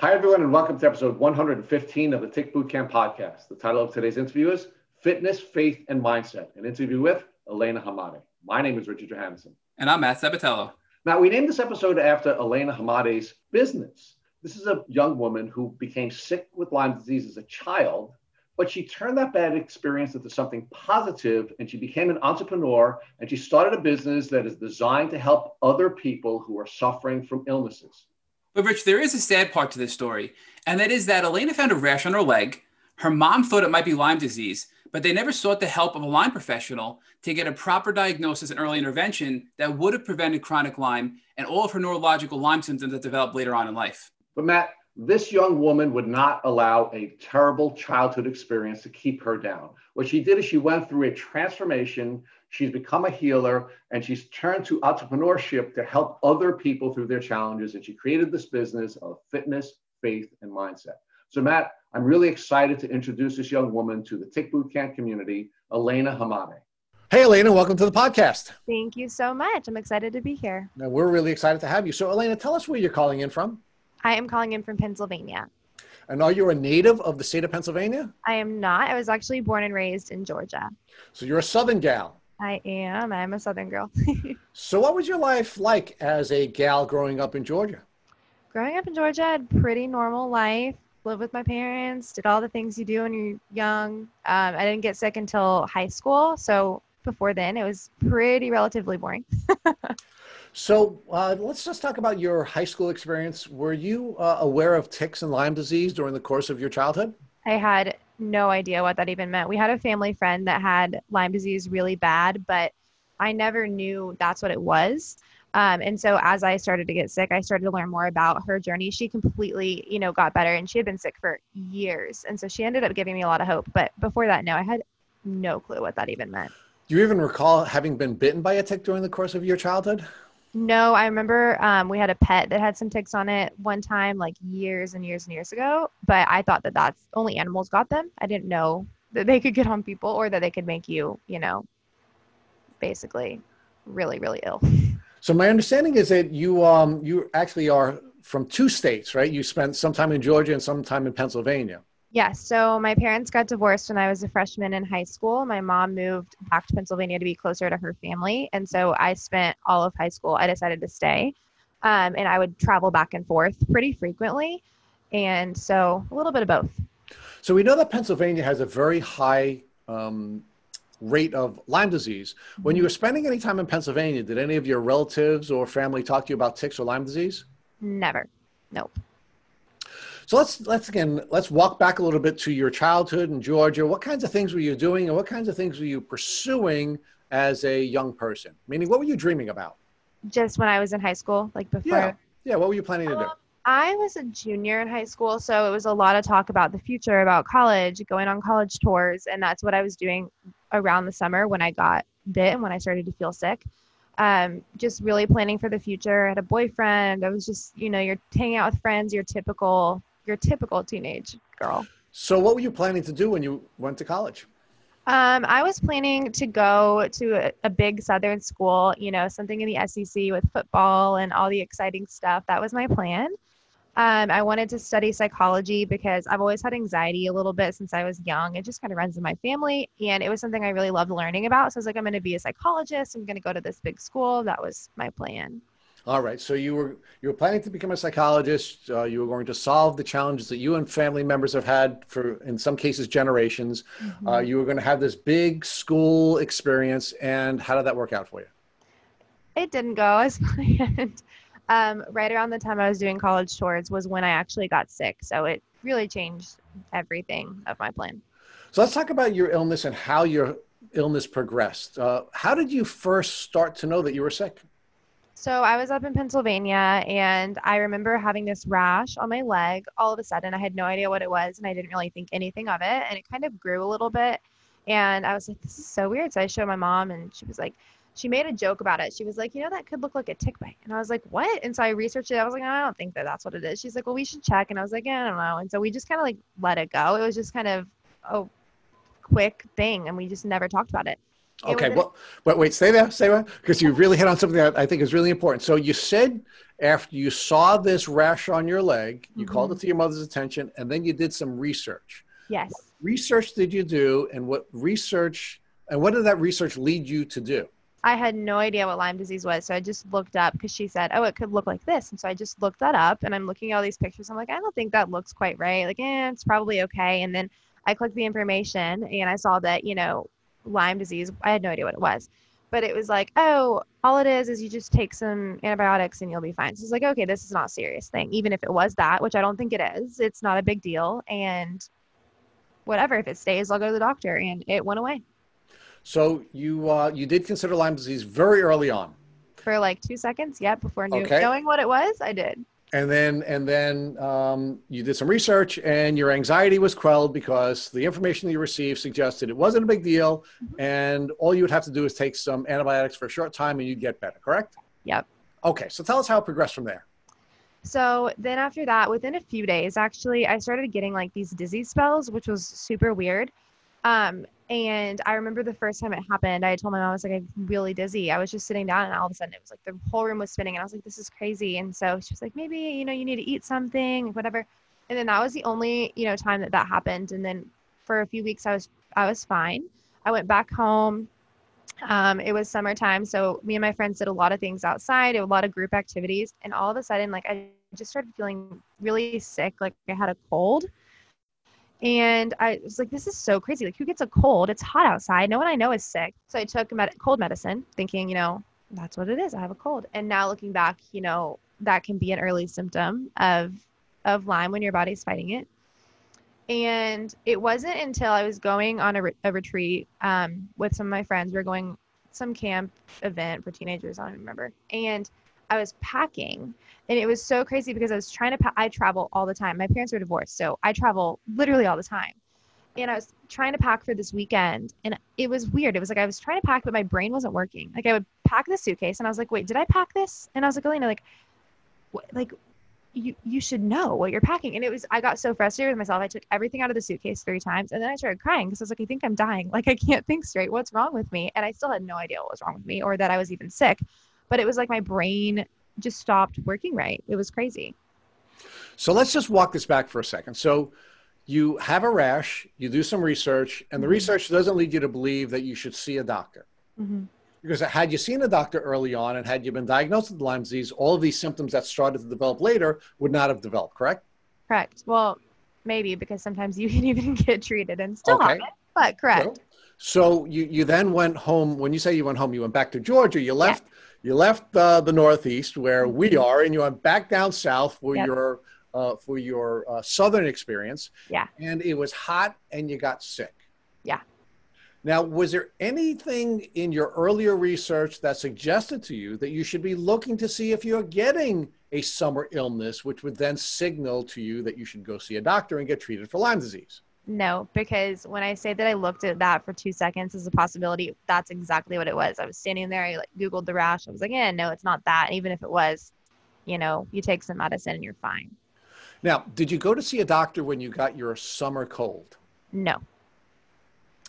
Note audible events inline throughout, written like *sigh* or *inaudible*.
Hi, everyone, and welcome to episode 115 of the Tick Bootcamp podcast. The title of today's interview is Fitness, Faith, and Mindset, an interview with Elena Hamade. My name is Richard Johannesson. And I'm Matt Sabatello. Now, we named this episode after Elena Hamade's business. This is a young woman who became sick with Lyme disease as a child, but she turned that bad experience into something positive and she became an entrepreneur and she started a business that is designed to help other people who are suffering from illnesses. But Rich, there is a sad part to this story, and that is that Elena found a rash on her leg. Her mom thought it might be Lyme disease, but they never sought the help of a Lyme professional to get a proper diagnosis and early intervention that would have prevented chronic Lyme and all of her neurological Lyme symptoms that developed later on in life. But Matt, this young woman would not allow a terrible childhood experience to keep her down. What she did is she went through a transformation She's become a healer and she's turned to entrepreneurship to help other people through their challenges. And she created this business of fitness, faith, and mindset. So, Matt, I'm really excited to introduce this young woman to the Tick Bootcamp community, Elena Hamade. Hey, Elena, welcome to the podcast. Thank you so much. I'm excited to be here. Now, we're really excited to have you. So, Elena, tell us where you're calling in from. I am calling in from Pennsylvania. And are you a native of the state of Pennsylvania? I am not. I was actually born and raised in Georgia. So, you're a Southern gal. I am. I'm a Southern girl. *laughs* so, what was your life like as a gal growing up in Georgia? Growing up in Georgia, I had pretty normal life. Lived with my parents, did all the things you do when you're young. Um, I didn't get sick until high school, so before then, it was pretty relatively boring. *laughs* so, uh, let's just talk about your high school experience. Were you uh, aware of ticks and Lyme disease during the course of your childhood? I had no idea what that even meant. We had a family friend that had Lyme disease really bad, but I never knew that's what it was. Um, and so as I started to get sick, I started to learn more about her journey. She completely, you know, got better and she had been sick for years. And so she ended up giving me a lot of hope. But before that, no, I had no clue what that even meant. Do you even recall having been bitten by a tick during the course of your childhood? No, I remember um, we had a pet that had some ticks on it one time, like years and years and years ago. But I thought that that's only animals got them. I didn't know that they could get on people or that they could make you, you know, basically really, really ill. So my understanding is that you um you actually are from two states, right? You spent some time in Georgia and some time in Pennsylvania. Yes. So my parents got divorced when I was a freshman in high school. My mom moved back to Pennsylvania to be closer to her family. And so I spent all of high school, I decided to stay. Um, and I would travel back and forth pretty frequently. And so a little bit of both. So we know that Pennsylvania has a very high um, rate of Lyme disease. When you were spending any time in Pennsylvania, did any of your relatives or family talk to you about ticks or Lyme disease? Never. Nope. So let's let's again let's walk back a little bit to your childhood in Georgia. What kinds of things were you doing, and what kinds of things were you pursuing as a young person? Meaning, what were you dreaming about? Just when I was in high school, like before. Yeah. Yeah. What were you planning to do? Um, I was a junior in high school, so it was a lot of talk about the future, about college, going on college tours, and that's what I was doing around the summer when I got bit and when I started to feel sick um, just really planning for the future. I had a boyfriend. I was just, you know, you're hanging out with friends, your typical your typical teenage girl. So, what were you planning to do when you went to college? Um, I was planning to go to a, a, big Southern school, you know, something in the SEC with football and all the exciting stuff. That was my plan. Um, I wanted to study psychology because I've always had anxiety a little bit since I was young. It just kind of runs in my family. And it was something I really loved learning about. So I was like, I'm going to be a psychologist. I'm going to go to this big school. That was my plan. All right. So you were you were planning to become a psychologist. Uh, you were going to solve the challenges that you and family members have had for, in some cases, generations. Mm-hmm. Uh, you were going to have this big school experience. And how did that work out for you? It didn't go as *laughs* planned. Um, right around the time I was doing college tours was when I actually got sick. So it really changed everything of my plan. So let's talk about your illness and how your illness progressed. Uh, how did you first start to know that you were sick? So I was up in Pennsylvania and I remember having this rash on my leg all of a sudden. I had no idea what it was and I didn't really think anything of it. And it kind of grew a little bit. And I was like, this is so weird. So I showed my mom and she was like, she made a joke about it. She was like, you know, that could look like a tick bite. And I was like, what? And so I researched it. I was like, I don't think that that's what it is. She's like, well, we should check. And I was like, yeah, I don't know. And so we just kind of like let it go. It was just kind of a quick thing and we just never talked about it. Okay, well, but wait, stay there, stay there, because you really hit on something that I think is really important. So you said after you saw this rash on your leg, you called it to your mother's attention, and then you did some research. Yes. Research did you do, and what research, and what did that research lead you to do? I had no idea what Lyme disease was. So I just looked up because she said, oh, it could look like this. And so I just looked that up and I'm looking at all these pictures. I'm like, I don't think that looks quite right. Like, eh, it's probably okay. And then I clicked the information and I saw that, you know, Lyme disease, I had no idea what it was. But it was like, oh, all it is is you just take some antibiotics and you'll be fine. So it's like, okay, this is not a serious thing. Even if it was that, which I don't think it is, it's not a big deal. And whatever, if it stays, I'll go to the doctor. And it went away So you uh, you did consider Lyme disease very early on, for like two seconds. Yep. Before knew, Okay. knowing what it was, I did. And then and then um, you did some research, and your anxiety was quelled because the information that you received suggested it wasn't a big deal, and all you would have to do is take some antibiotics for a short time, and you'd get better. Correct? Yep. Okay, so tell us how it progressed from there. So then after that, within a few days, actually, I started getting like these dizzy spells, which was super weird. Um, and I remember the first time it happened, I told my mom, I was like, I'm really dizzy. I was just sitting down and all of a sudden it was like the whole room was spinning and I was like, this is crazy. And so she was like, maybe, you know, you need to eat something, whatever. And then that was the only, you know, time that that happened. And then for a few weeks, I was, I was fine. I went back home. Um, it was summertime. So me and my friends did a lot of things outside, a lot of group activities. And all of a sudden, like I just started feeling really sick, like I had a cold. And I was like, this is so crazy. Like, who gets a cold? It's hot outside. No one I know is sick. So I took med- cold medicine, thinking, you know, that's what it is. I have a cold. And now looking back, you know, that can be an early symptom of of Lyme when your body's fighting it. And it wasn't until I was going on a, re- a retreat um, with some of my friends. We were going some camp event for teenagers. I don't remember. And I was packing, and it was so crazy because I was trying to. Pa- I travel all the time. My parents are divorced, so I travel literally all the time. And I was trying to pack for this weekend, and it was weird. It was like I was trying to pack, but my brain wasn't working. Like I would pack the suitcase, and I was like, "Wait, did I pack this?" And I was like, "Elena, like, like." You, you should know what you're packing. And it was, I got so frustrated with myself. I took everything out of the suitcase three times and then I started crying because I was like, I think I'm dying. Like, I can't think straight. What's wrong with me? And I still had no idea what was wrong with me or that I was even sick. But it was like my brain just stopped working right. It was crazy. So let's just walk this back for a second. So you have a rash, you do some research, and the Mhm. research doesn't lead you to believe that you should see a doctor. Mm-hmm. Because had you seen a doctor early on and had you been diagnosed with Lyme disease, all of these symptoms that started to develop later would not have developed, correct? Correct. Well, maybe because sometimes you *laughs* can even get treated and still Okay. have it, but correct. So you, you then went home. When you say you went home, you went back to Georgia. You left you left uh, the Northeast where we are, and you went back down south for Yep. your uh, for your uh, southern experience. Yeah. And it was hot, and you got sick. Yeah. Now, was there anything in your earlier research that suggested to you that you should be looking to see if you're getting a summer illness, which would then signal to you that you should go see a doctor and get treated for Lyme disease? No, because when I say that I looked at that for two seconds as a possibility, that's exactly what it was. I was standing there, I like Googled the rash. I was like, yeah, no, it's not that. Even if it was, you know, you take some medicine and you're fine. Now, did you go to see a doctor when you got your summer cold? No.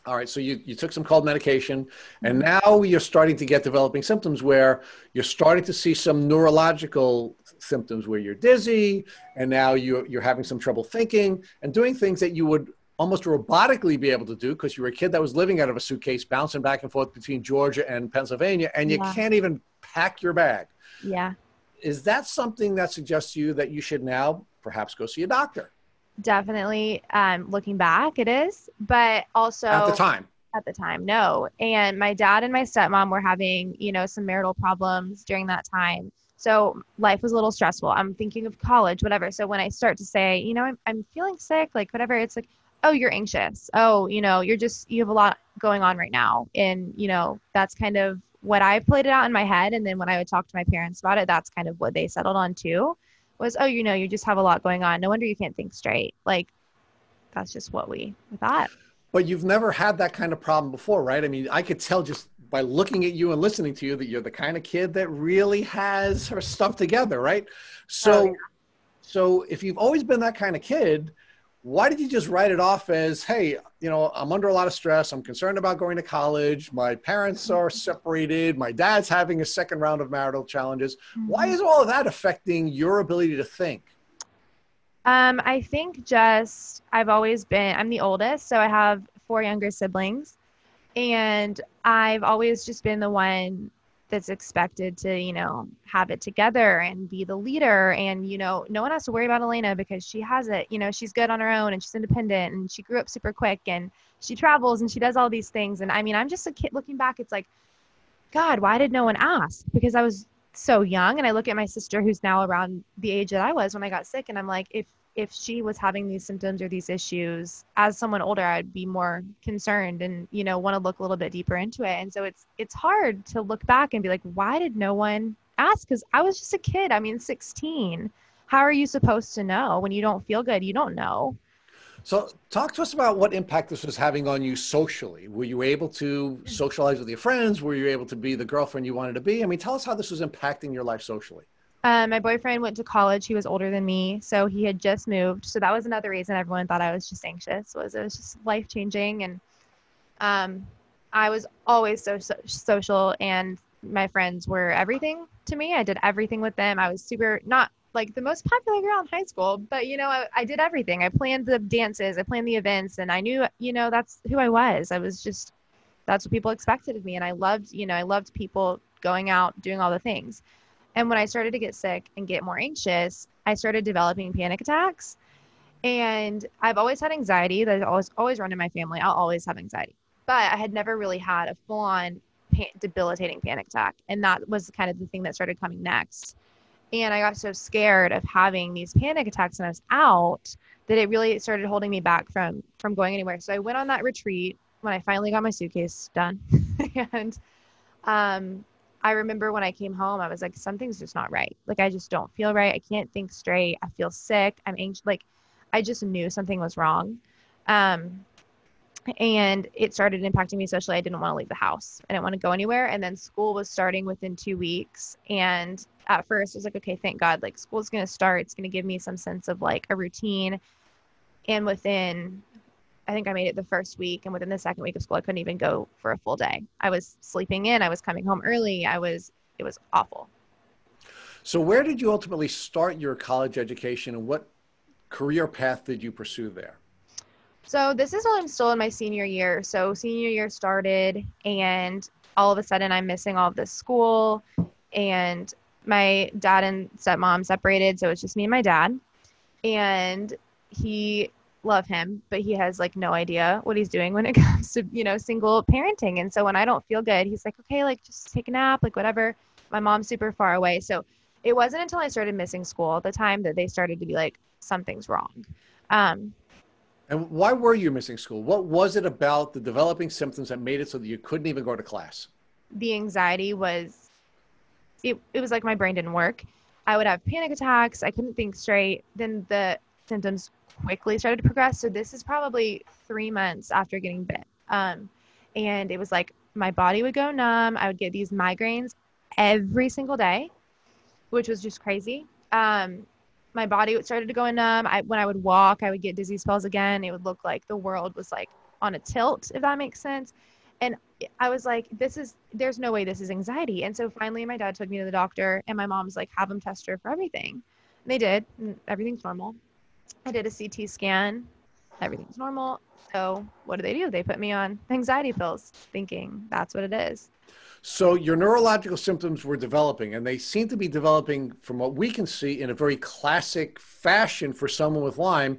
All right, so you, you took some cold medication, and mm-hmm. now you're starting to get developing symptoms where you're starting to see some neurological symptoms where you're dizzy, and now you're, you're having some trouble thinking and doing things that you would almost robotically be able to do because you were a kid that was living out of a suitcase, bouncing back and forth between Georgia and Pennsylvania, and you Yeah. can't even pack your bag. Yeah. Is that something that suggests to you that you should now perhaps go see a doctor Definitely um, looking back, it is. But also at the time? at the time no and my dad and my stepmom were having you know some marital problems during that time so life was a little stressful i'm thinking of college whatever so when i start to say you know i'm, I'm feeling sick like whatever it's like oh you're anxious oh you know you're just you have a lot going on right now and you know that's kind of what i played it out in my head and then when i would talk to my parents about it that's kind of what they settled on too was oh you know you just have a lot going on no wonder you can't think straight like that's just what we thought But you've never had that kind of problem before, right? I mean, I could tell just by looking at you and listening to you that you're the kind of kid that really has her stuff together, right? So, Oh, yeah. so if you've always been that kind of kid, why did you just write it off as, hey, you know, I'm under a lot of stress. I'm concerned about going to college. My parents are separated. My dad's having a second round of marital challenges. Why Mhm. is all of that affecting your ability to think? Um, I think just I've always been, I'm the oldest, so I have four younger siblings. And I've always just been the one that's expected to, you know, have it together and be the leader. And, you know, no one has to worry about Elena because she has it. You know, she's good on her own and she's independent and she grew up super quick and she travels and she does all these things. And I mean, I'm just a kid looking back, it's like, God, why did no one ask? Because I was so young and I look at my sister who's now around the age that I was when I got sick and I'm like if if she was having these symptoms or these issues as someone older I'd be more concerned and you know want to look a little bit deeper into it and so it's it's hard to look back and be like why did no one ask cuz I was just a kid I mean 16 how are you supposed to know when you don't feel good you don't know So, talk to us about what impact this was having on you socially. Were you able to socialize with your friends? Were you able to be the girlfriend you wanted to be? I mean, tell us how this was impacting your life socially. Uh, my boyfriend went to college. He was older than me, so he had just moved. So that was another reason everyone thought I was just anxious. Was it was just life changing, and um, I was always so, so social, and my friends were everything to me. I did everything with them. I was super not like the most popular girl in high school, but you know, I, I did everything. I planned the dances, I planned the events, and I knew, you know, that's who I was. I was just that's what people expected of me, and I loved, you know, I loved people going out, doing all the things. And when I started to get sick and get more anxious, I started developing panic attacks. And I've always had anxiety that always always run in my family. I'll always have anxiety, but I had never really had a full on debilitating panic attack, and that was kind of the thing that started coming next. And I got so scared of having these panic attacks when I was out that it really started holding me back from from going anywhere. So I went on that retreat when I finally got my suitcase done, *laughs* and um, I remember when I came home, I was like, something's just not right. Like, I just don't feel right. I can't think straight. I feel sick. I'm anxious. Like, I just knew something was wrong. Um, and it started impacting me socially. I didn't want to leave the house. I didn't want to go anywhere. And then school was starting within two weeks. And at first, I was like, okay, thank God. Like, school's going to start. It's going to give me some sense of like a routine. And within I think I made it the first week, and within the second week of school, I couldn't even go for a full day. I was sleeping in. I was coming home early. I was. It was awful. So, where did you ultimately start your college education, and what career path did you pursue there? So this is while I'm still in my senior year. So senior year started, and all of a sudden I'm missing all of this school, and my dad and stepmom separated, so it's just me and my dad, and he love him, but he has like no idea what he's doing when it *laughs* comes to, you know, single parenting. And so when I don't feel good, he's like, okay, like just take a nap, like whatever. My mom's super far away. So it wasn't until I started missing school at the time that they started to be like, something's wrong. Um, And why were you missing school? What was it about the developing symptoms that made it so that you couldn't even go to class? the anxiety was, it, it was like my brain didn't work. I would have panic attacks. I couldn't think straight. Then the symptoms quickly started to progress. So this is probably three months after getting bit. Um, and it was like my body would go numb. I would get these migraines every single day, which was just crazy. Um, my body started to go numb. I, when I would walk, I would get dizzy spells again. It would look like the world was like on a tilt, if that makes sense. And I was like, this is, there's no way this is anxiety. And so finally, my dad took me to the doctor, and my mom's like, have them test her for everything. And they did, everything's normal. I did a CT scan. Everything's normal. So what do they do? They put me on anxiety pills, thinking that's what it is. So your neurological symptoms were developing, and they seem to be developing, from what we can see, in a very classic fashion for someone with Lyme.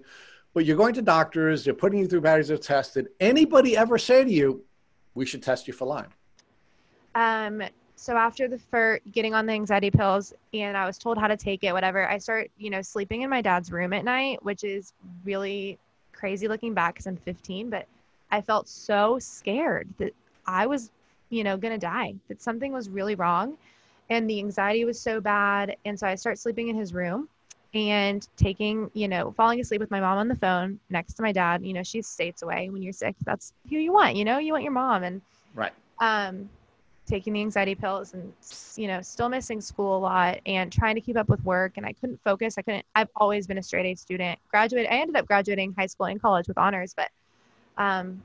But you're going to doctors, they're putting you through batteries of tests. Did anybody ever say to you, we should test you for Lyme? Um, so after the for getting on the anxiety pills and I was told how to take it, whatever, I start, you know, sleeping in my dad's room at night, which is really crazy looking back because I'm 15, but I felt so scared that I was, you know, gonna die, that something was really wrong. And the anxiety was so bad. And so I start sleeping in his room and taking, you know, falling asleep with my mom on the phone next to my dad. You know, she's states away when you're sick. That's who you want, you know, you want your mom. And Right. um, taking the anxiety pills and you know still missing school a lot and trying to keep up with work and i couldn't focus. I couldn't i've always been a straight a student. Graduated i ended up graduating high school and college with honors but um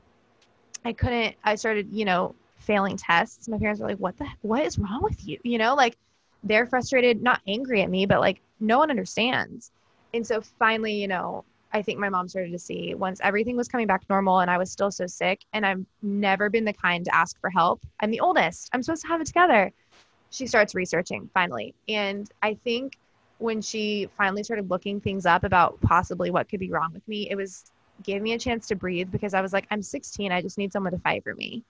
i couldn't i started you know failing tests. My parents were like what the what is wrong with you? You know like they're frustrated not angry at me but like no one understands. And so finally you know I think my mom started to see once everything was coming back normal and I was still so sick and I've never been the kind to ask for help. I'm the oldest. I'm supposed to have it together. She starts researching finally. And I think when she finally started looking things up about possibly what could be wrong with me, it was gave me a chance to breathe because I was like, I'm 16. I just need someone to fight for me.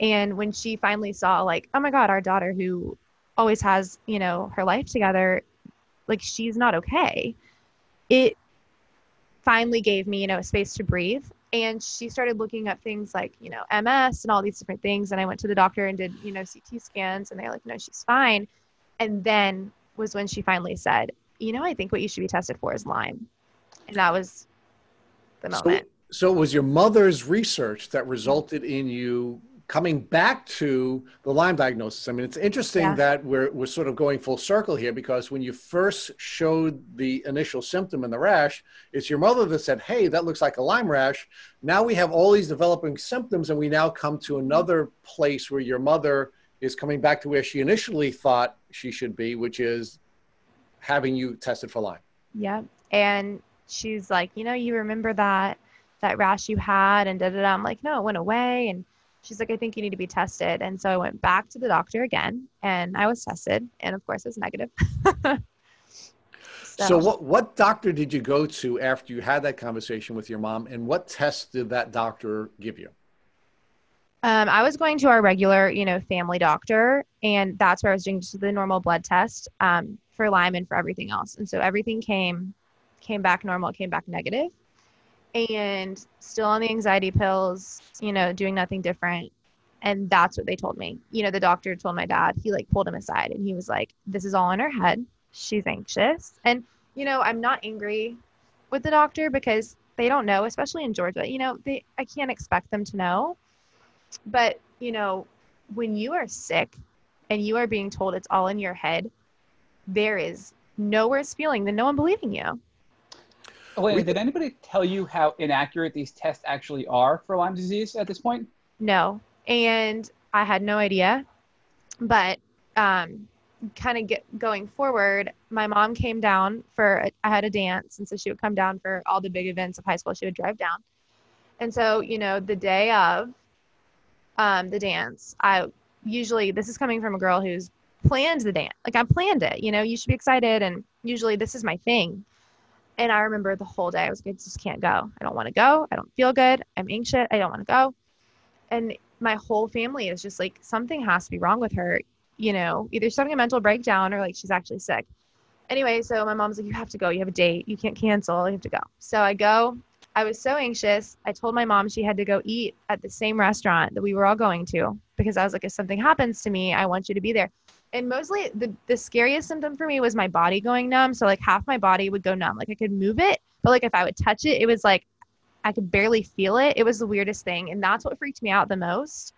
And when she finally saw like, oh my God, our daughter who always has, you know, her life together, like she's not okay. It finally gave me, you know, a space to breathe. And she started looking up things like, you know, MS and all these different things. And I went to the doctor and did, you know, CT scans and they're like, no, she's fine. And then was when she finally said, you know, I think what you should be tested for is Lyme. And that was the moment. So, so it was your mother's research that resulted in you coming back to the Lyme diagnosis, I mean, it's interesting yeah. that we're, we're sort of going full circle here because when you first showed the initial symptom in the rash, it's your mother that said, Hey, that looks like a Lyme rash. Now we have all these developing symptoms, and we now come to another place where your mother is coming back to where she initially thought she should be, which is having you tested for Lyme. Yeah. And she's like, You know, you remember that that rash you had and da da da. I'm like, no, it went away. And she's like, I think you need to be tested. And so I went back to the doctor again and I was tested. And of course, it was negative. *laughs* so, so, what, what doctor did you go to after you had that conversation with your mom? And what test did that doctor give you? Um, I was going to our regular, you know, family doctor, and that's where I was doing just the normal blood test um, for Lyme and for everything else. And so everything came came back normal, came back negative and still on the anxiety pills, you know, doing nothing different. And that's what they told me. You know, the doctor told my dad, he like pulled him aside and he was like, This is all in her head. She's anxious. And, you know, I'm not angry with the doctor because they don't know, especially in Georgia. You know, they I can't expect them to know. But, you know, when you are sick and you are being told it's all in your head, there is no worse feeling than no one believing you. Oh, wait, did anybody tell you how inaccurate these tests actually are for Lyme disease at this point? No, and I had no idea. But um, kind of get going forward, my mom came down for a, I had a dance, and so she would come down for all the big events of high school. She would drive down, and so you know the day of um, the dance, I usually this is coming from a girl who's planned the dance. Like I planned it. You know, you should be excited, and usually this is my thing. And I remember the whole day I was like, I just can't go. I don't want to go. I don't feel good. I'm anxious. I don't want to go. And my whole family is just like, something has to be wrong with her. You know, either she's having a mental breakdown or like she's actually sick. Anyway, so my mom's like, You have to go. You have a date. You can't cancel. You have to go. So I go. I was so anxious. I told my mom she had to go eat at the same restaurant that we were all going to because I was like, if something happens to me, I want you to be there and mostly the, the scariest symptom for me was my body going numb. So like half my body would go numb. Like I could move it, but like if I would touch it, it was like I could barely feel it. It was the weirdest thing. And that's what freaked me out the most.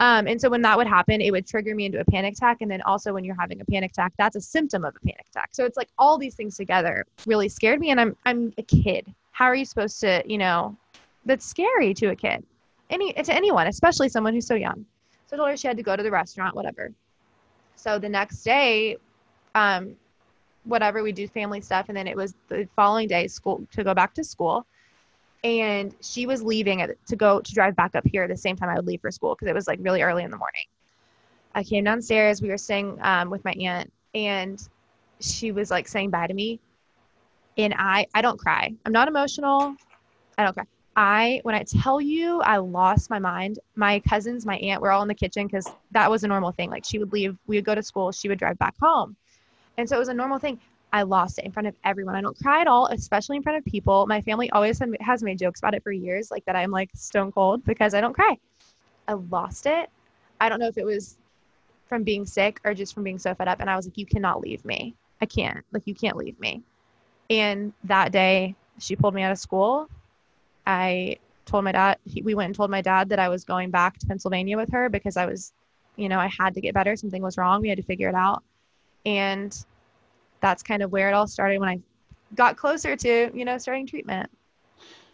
Um, and so when that would happen, it would trigger me into a panic attack. And then also when you're having a panic attack, that's a symptom of a panic attack. So it's like all these things together really scared me. And I'm I'm a kid. How are you supposed to, you know, that's scary to a kid. Any to anyone, especially someone who's so young. So I told her she had to go to the restaurant, whatever. So the next day, um, whatever we do family stuff, and then it was the following day school to go back to school. And she was leaving to go to drive back up here the same time I would leave for school because it was like really early in the morning. I came downstairs. We were staying um, with my aunt, and she was like saying bye to me. And I, I don't cry. I'm not emotional. I don't cry. I, when I tell you, I lost my mind. My cousins, my aunt, we're all in the kitchen because that was a normal thing. Like she would leave, we would go to school, she would drive back home. And so it was a normal thing. I lost it in front of everyone. I don't cry at all, especially in front of people. My family always has made jokes about it for years, like that I'm like stone cold because I don't cry. I lost it. I don't know if it was from being sick or just from being so fed up. And I was like, you cannot leave me. I can't. Like, you can't leave me. And that day, she pulled me out of school I told my dad, he, we went and told my dad that I was going back to Pennsylvania with her because I was You know, I had to get better. Something was wrong. We had to figure it out. And that's kind of where it all started when I got closer to, you know, starting treatment.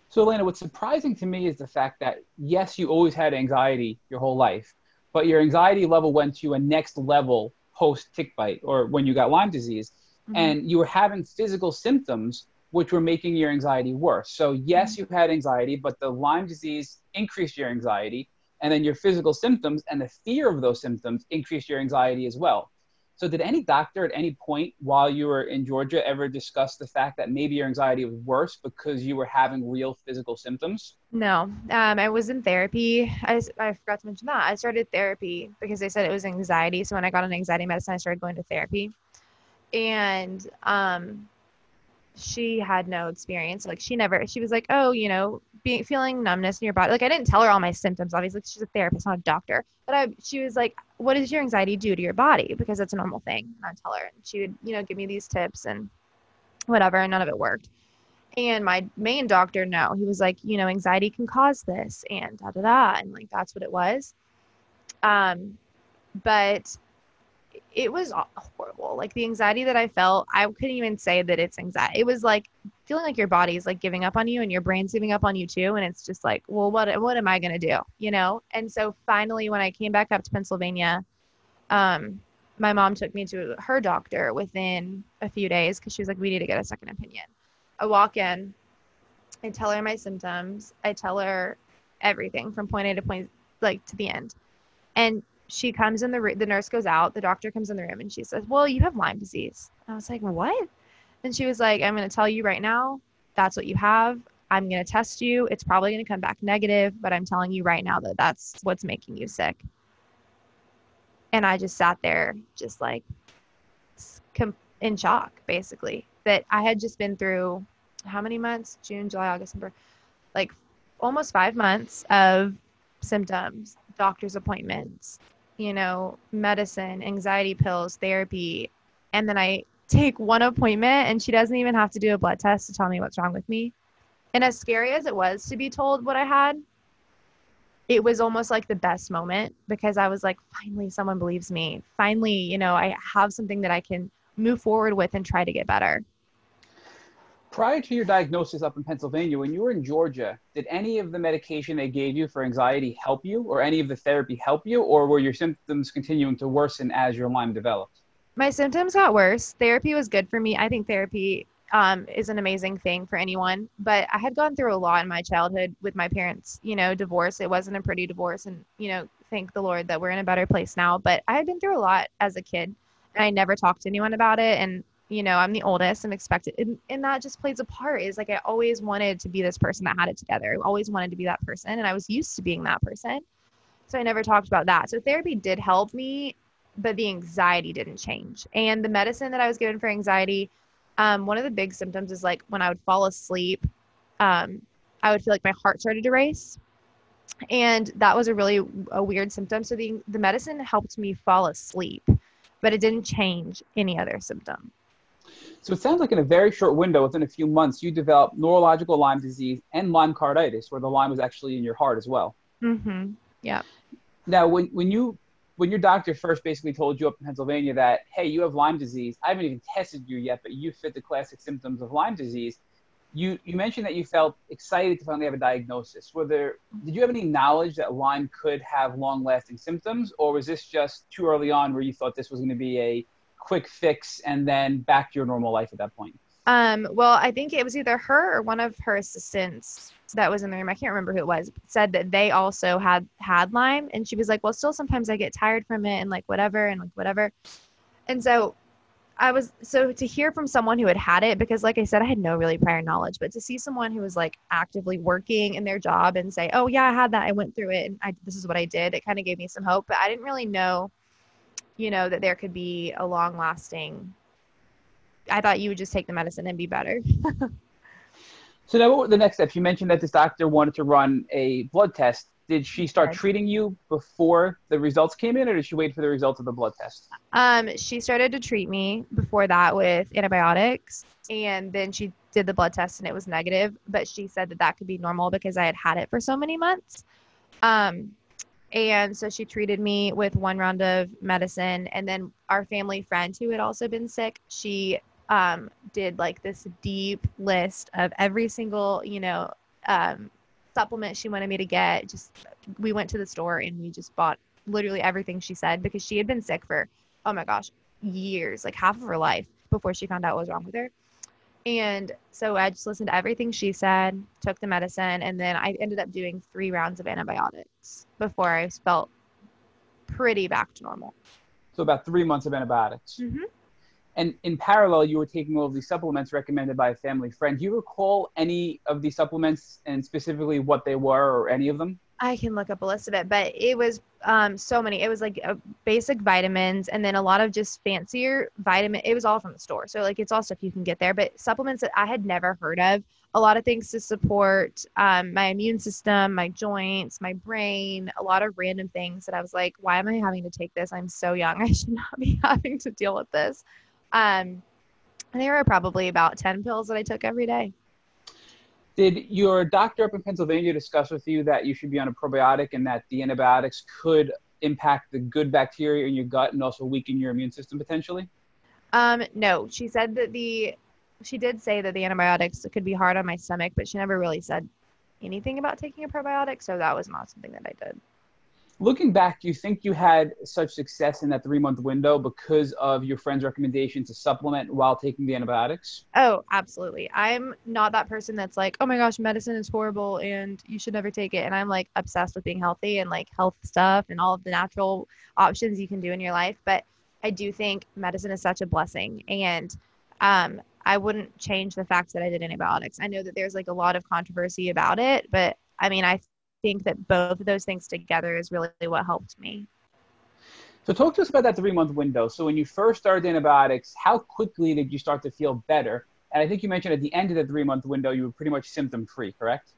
So, Elena, what's surprising to me is the fact that, yes, you always had anxiety your whole life, but your anxiety level went to a next level post tick bite or when you got Lyme disease. Mm-hmm. And you were having physical symptoms which were making your anxiety worse. So, yes, mm-hmm. you had anxiety, but the Lyme disease increased your anxiety. And then your physical symptoms and the fear of those symptoms increased your anxiety as well. So, did any doctor at any point while you were in Georgia ever discuss the fact that maybe your anxiety was worse because you were having real physical symptoms? No, um, I was in therapy. I, I forgot to mention that. I started therapy because they said it was anxiety. So, when I got on anxiety medicine, I started going to therapy. And um, she had no experience. Like she never, she was like, oh, you know, being feeling numbness in your body. Like I didn't tell her all my symptoms. Obviously, she's a therapist, not a doctor. But I, she was like, what does your anxiety do to your body? Because it's a normal thing. And I'd tell her, and she would, you know, give me these tips and whatever, and none of it worked. And my main doctor, no, he was like, you know, anxiety can cause this, and da da da, and like that's what it was. Um, but it was horrible. Like the anxiety that I felt, I couldn't even say that it's anxiety. It was like feeling like your body is like giving up on you and your brain's giving up on you too. And it's just like, well, what what am I gonna do? You know? And so finally when I came back up to Pennsylvania, um, my mom took me to her doctor within a few days because she was like, we need to get a second opinion. I walk in, I tell her my symptoms, I tell her everything from point A to point like to the end. And she comes in the room, the nurse goes out, the doctor comes in the room and she says, Well, you have Lyme disease. I was like, What? And she was like, I'm going to tell you right now, that's what you have. I'm going to test you. It's probably going to come back negative, but I'm telling you right now that that's what's making you sick. And I just sat there, just like in shock, basically, that I had just been through how many months? June, July, August, September, like almost five months of symptoms, doctor's appointments, you know, medicine, anxiety pills, therapy. And then I take one appointment and she doesn't even have to do a blood test to tell me what's wrong with me. And as scary as it was to be told what I had, it was almost like the best moment because I was like, finally, someone believes me. Finally, you know, I have something that I can move forward with and try to get better. Prior to your diagnosis up in Pennsylvania, when you were in Georgia, did any of the medication they gave you for anxiety help you, or any of the therapy help you, or were your symptoms continuing to worsen as your Lyme developed? My symptoms got worse. Therapy was good for me. I think therapy um, is an amazing thing for anyone, but I had gone through a lot in my childhood with my parents, you know, divorce. It wasn't a pretty divorce, and, you know, thank the Lord that we're in a better place now. But I had been through a lot as a kid, and I never talked to anyone about it. And you know i'm the oldest i'm expected and, and that just plays a part is like i always wanted to be this person that had it together. I always wanted to be that person and i was used to being that person. So i never talked about that. So therapy did help me but the anxiety didn't change. And the medicine that i was given for anxiety um, one of the big symptoms is like when i would fall asleep um, i would feel like my heart started to race. And that was a really a weird symptom. So the, the medicine helped me fall asleep but it didn't change any other symptom so it sounds like in a very short window, within a few months, you developed neurological Lyme disease and Lyme carditis, where the Lyme was actually in your heart as well. Mm-hmm. Yeah. Now, when, when you when your doctor first basically told you up in Pennsylvania that, hey, you have Lyme disease, I haven't even tested you yet, but you fit the classic symptoms of Lyme disease. You you mentioned that you felt excited to finally have a diagnosis. Were there did you have any knowledge that Lyme could have long lasting symptoms, or was this just too early on where you thought this was going to be a quick fix and then back to your normal life at that point? Um, well, I think it was either her or one of her assistants that was in the room. I can't remember who it was. Said that they also had had Lyme, and she was like, "Well, still sometimes I get tired from it, and like whatever, and like whatever." And so I was so to hear from someone who had had it because, like I said, I had no really prior knowledge, but to see someone who was like actively working in their job and say, "Oh yeah, I had that. I went through it, and I, this is what I did," it kind of gave me some hope. But I didn't really know you know, that there could be a long lasting. I thought you would just take the medicine and be better. *laughs* so now, what were the next steps? You mentioned that this doctor wanted to run a blood test. Did she start treating you before the results came in, or did she wait for the results of the blood test? Um, she started to treat me before that with antibiotics, and then she did the blood test, and it was negative. But she said that that could be normal because I had had it for so many months. Um, And so she treated me with one round of medicine. And then our family friend who had also been sick, she um, did like this deep list of every single, you know, um, supplement she wanted me to get. Just we went to the store and we just bought literally everything she said because she had been sick for, oh my gosh, years, like half of her life before she found out what was wrong with her. And so I just listened to everything she said, took the medicine, and then I ended up doing three rounds of antibiotics before I felt pretty back to normal. So about three months of antibiotics. Mm-hmm. And in parallel, you were taking all of these supplements recommended by a family friend. Do you recall any of these supplements and specifically what they were or any of them? I can look up a list of it, but it was um, so many. It was like a basic vitamins and then a lot of just fancier vitamin. It was all from the store. So, like, it's all stuff you can get there, but supplements that I had never heard of. A lot of things to support um, my immune system, my joints, my brain, a lot of random things that I was like, why am I having to take this? I'm so young. *laughs* I should not be *laughs* having to deal with this. Um, and there were probably about 10 pills that I took every day. Did your doctor up in Pennsylvania discuss with you that you should be on a probiotic and that the antibiotics could impact the good bacteria in your gut and also weaken your immune system potentially? Um, no, she said that the she did say that the antibiotics could be hard on my stomach, but she never really said anything about taking a probiotic, so that was not something that I did looking back, do you think you had such success in that three month window because of your friend's recommendation to supplement while taking the antibiotics? Oh, absolutely. I'm not that person that's like, oh my gosh, medicine is horrible and you should never take it. And I'm like obsessed with being healthy and like health stuff and all of the natural options you can do in your life. But I do think medicine is such a blessing. And um, I wouldn't change the fact that I did antibiotics. I know that there's like a lot of controversy about it, but I mean, I think that both of those things together is really what helped me. So, talk to us about that three month window. So, when you first started antibiotics, how quickly did you start to feel better? And I think you mentioned at the end of the three month window, you were pretty much symptom free, correct?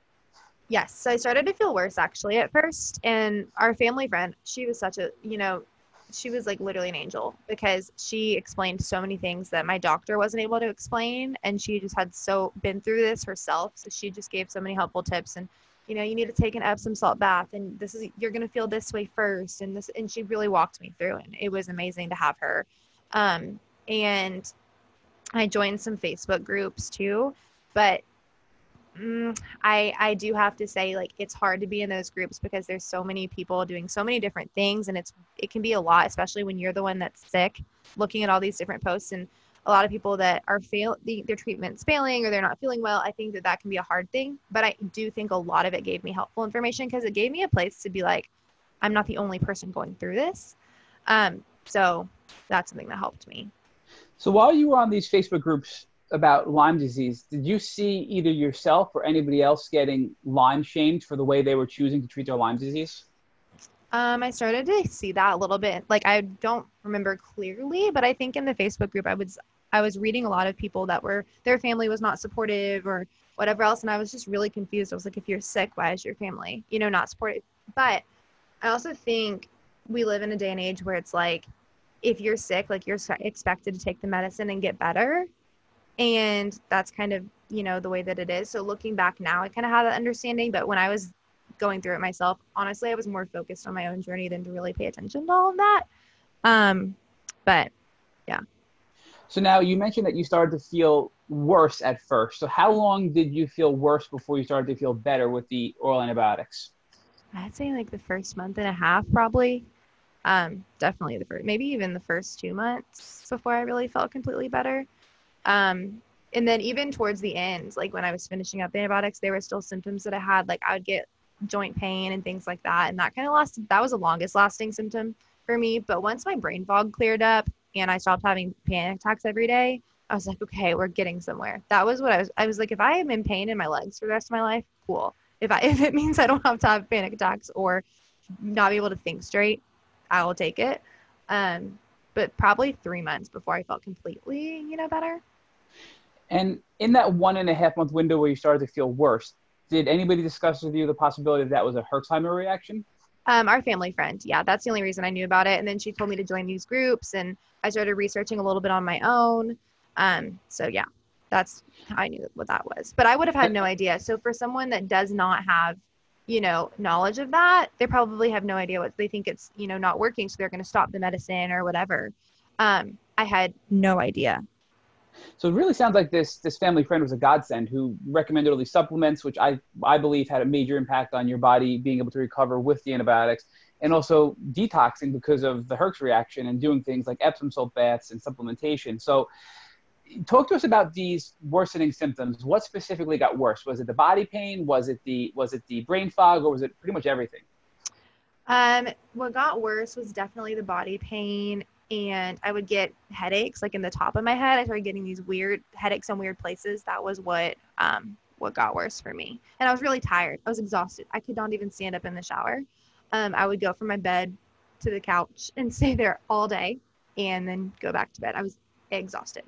Yes. So, I started to feel worse actually at first. And our family friend, she was such a, you know, she was like literally an angel because she explained so many things that my doctor wasn't able to explain and she just had so been through this herself so she just gave so many helpful tips and you know, you need to take an Epsom salt bath and this is, you're going to feel this way first. And this, and she really walked me through and it was amazing to have her. Um, and I joined some Facebook groups too, but mm, I, I do have to say like, it's hard to be in those groups because there's so many people doing so many different things and it's, it can be a lot, especially when you're the one that's sick looking at all these different posts and a lot of people that are fail the, their treatment's failing or they're not feeling well i think that that can be a hard thing but i do think a lot of it gave me helpful information because it gave me a place to be like i'm not the only person going through this. Um, so that's something that helped me. So while you were on these facebook groups about lyme disease did you see either yourself or anybody else getting lyme shamed for the way they were choosing to treat their lyme disease um, I started to see that a little bit. Like I don't remember clearly, but I think in the Facebook group I was I was reading a lot of people that were their family was not supportive or whatever else, and I was just really confused. I was like, if you're sick, why is your family, you know, not supportive? But I also think we live in a day and age where it's like, if you're sick, like you're expected to take the medicine and get better, and that's kind of you know the way that it is. So looking back now, I kind of have that understanding. But when I was going through it myself. Honestly, I was more focused on my own journey than to really pay attention to all of that. Um, but yeah. So now you mentioned that you started to feel worse at first. So how long did you feel worse before you started to feel better with the oral antibiotics? I'd say like the first month and a half, probably. Um, definitely the first, maybe even the first two months before I really felt completely better. Um, and then even towards the end, like when I was finishing up the antibiotics, there were still symptoms that I had. Like I would get joint pain and things like that. And that kind of lasted, that was the longest lasting symptom for me. But once my brain fog cleared up and I stopped having panic attacks every day, I was like, okay, we're getting somewhere. That was what I was, I was like, if I am in pain in my legs for the rest of my life, cool. If I, *laughs* if it means I don't have to have panic attacks or not be able to think straight, I will take it. Um, but probably three months before I felt completely, you know, better. And in that one and a half month window where you started to feel worse, did anybody discuss with you the possibility that that was a Herxheimer reaction? Um, our family friend. Yeah, that's the only reason I knew about it. And then she told me to join these groups, and I started researching a little bit on my own. Um, so yeah, that's how I knew what that was. But I would have had no idea. So for someone that does not have, you know, knowledge of that, they probably have no idea what they think it's, you know, not working. So they're going to stop the medicine or whatever. Um, I had no idea. So it really sounds like this this family friend was a godsend who recommended all these supplements, which I I believe had a major impact on your body being able to recover with the antibiotics, and also detoxing because of the Herx reaction and doing things like Epsom salt baths and supplementation. So talk to us about these worsening symptoms. What specifically got worse? Was it the body pain? Was it the was it the brain fog, or was it pretty much everything? Um, what got worse was definitely the body pain, and I would get headaches like in the top of my head. I started getting these weird headaches in weird places. That was what um what got worse for me, and I was really tired. I was exhausted. I could not even stand up in the shower. Um, I would go from my bed to the couch and *laughs* stay there all day, and then go back to bed. I was exhausted.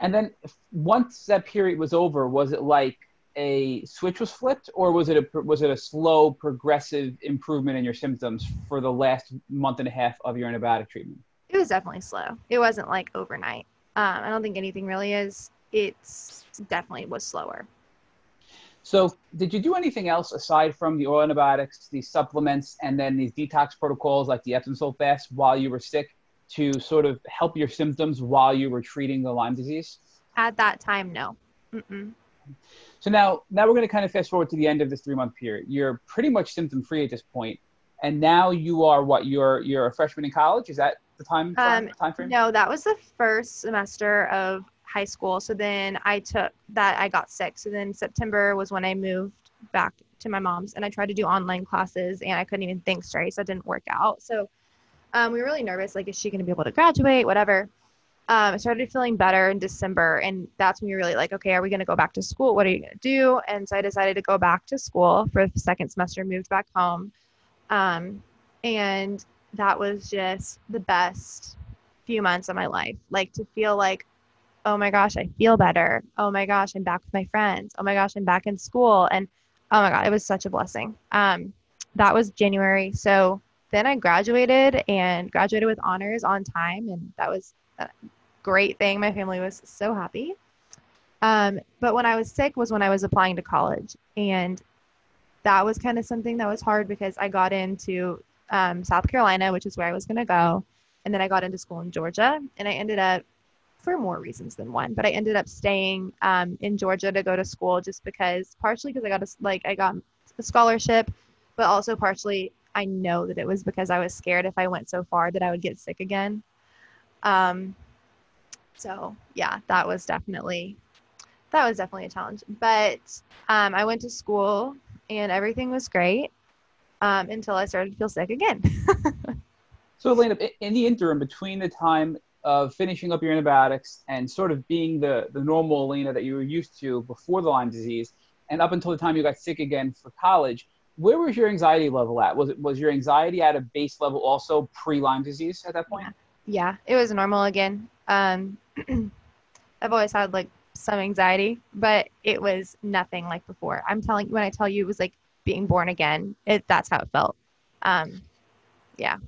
And then once that period was over, was it like a switch was flipped, or was it a was it a slow progressive improvement in your symptoms for the last month and a half of your antibiotic treatment? It was definitely slow. It wasn't like overnight. Um, I don't think anything really is. It's definitely was slower. So, did you do anything else aside from the oral antibiotics, these supplements, and then these detox protocols like the Epsom salt baths while you were sick? to sort of help your symptoms while you were treating the Lyme disease? At that time, no. Mm-mm. So now, now we're going to kind of fast forward to the end of this three month period. You're pretty much symptom free at this point, and now you are what? You're you're a freshman in college. Is that the time um, time frame? No, that was the first semester of high school. So then I took that. I got sick. So then September was when I moved back to my mom's, and I tried to do online classes, and I couldn't even think straight. So it didn't work out. So um, we were really nervous. Like, is she going to be able to graduate? Whatever. Um, I started feeling better in December, and that's when you're really like, okay, are we going to go back to school? What are you going to do? And so I decided to go back to school for the second semester, moved back home. Um, and that was just the best few months of my life. Like to feel like, oh my gosh, I feel better. Oh my gosh, I'm back with my friends. Oh my gosh, I'm back in school. And oh my God, it was such a blessing. Um, that was January. So then I graduated and graduated with honors on time, and that was great thing. My family was so happy. Um, but when I was sick was when I was applying to college, and that was kind of something that was hard because I got into um, South Carolina, which is where I was going to go, and then I got into school in Georgia, and I ended up for more reasons than one, but I ended up staying um, in Georgia to go to school just because, partially because I got a like I got a scholarship, but also partially I know that it was because I was scared if I went so far that I would get sick again. Um, so yeah, that was definitely that was definitely a challenge. But um, I went to school and everything was great um, until I started to feel sick again. *laughs* so Elena, in the interim between the time of finishing up your antibiotics and sort of being the, the normal Elena that you were used to before the Lyme disease, and up until the time you got sick again for college, where was your anxiety level at? Was it was your anxiety at a base level also pre Lyme disease at that point? Yeah, it was normal again. Um, *clears throat* I've always had like some anxiety, but it was nothing like before. I'm telling when I tell you it was like being born again. It that's how it felt. Um, yeah.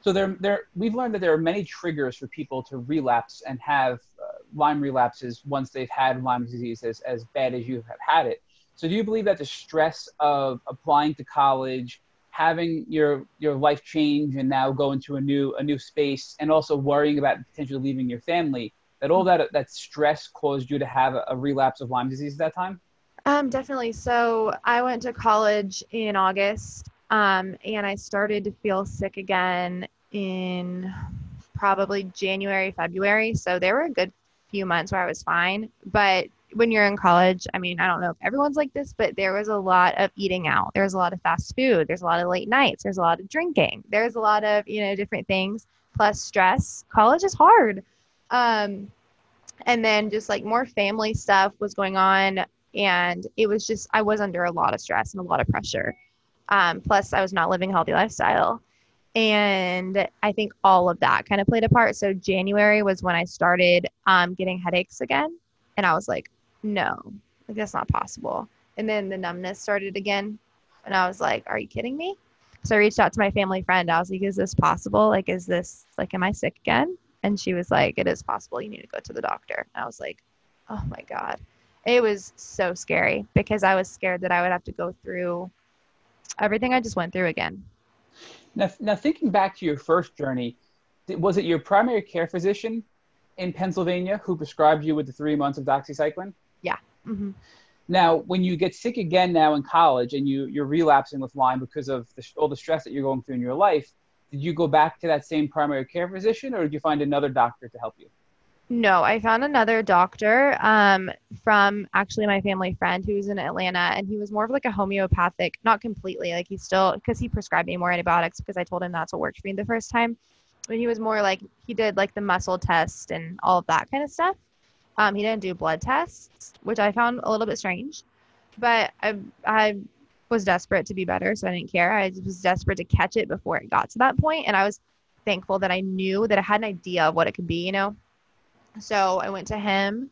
So there, there, we've learned that there are many triggers for people to relapse and have uh, Lyme relapses once they've had Lyme disease as, as bad as you have had it. So do you believe that the stress of applying to college, having your your life change and now go into a new a new space and also worrying about potentially leaving your family, that all that that stress caused you to have a, a relapse of Lyme disease at that time? Um, definitely. So I went to college in August, um, and I started to feel sick again in probably January, February. So there were a good few months where I was fine, but when you're in college, I mean, I don't know if everyone's like this, but there was a lot of eating out. There's a lot of fast food. There's a lot of late nights. There's a lot of drinking. There's a lot of, you know, different things plus stress. College is hard. Um, and then just like more family stuff was going on. And it was just, I was under a lot of stress and a lot of pressure. Um, plus, I was not living a healthy lifestyle. And I think all of that kind of played a part. So, January was when I started um, getting headaches again. And I was like, no, like that's not possible. And then the numbness started again. And I was like, are you kidding me? So I reached out to my family friend. I was like, is this possible? Like, is this like, am I sick again? And she was like, it is possible. You need to go to the doctor. And I was like, oh my God. it was so scary because I was scared that I would have to go through everything I just went through again. Now, now thinking back to your first journey, was it your primary care physician in Pennsylvania who prescribed you with the three months of doxycycline? Mm-hmm. Now, when you get sick again now in college and you, you're relapsing with Lyme because of the, all the stress that you're going through in your life, did you go back to that same primary care physician or did you find another doctor to help you? No, I found another doctor um, from actually my family friend who's in Atlanta, and he was more of like a homeopathic, not completely, like he still, because he prescribed me more antibiotics because I told him that's what worked for me the first time. But he was more like, he did like the muscle test and all of that kind of stuff. Um, he didn't do blood tests, which I found a little bit strange, but I, I was desperate to be better, so I didn't care. I was desperate to catch it before it got to that point, and I was thankful that I knew that I had an idea of what it could be, you know so I went to him,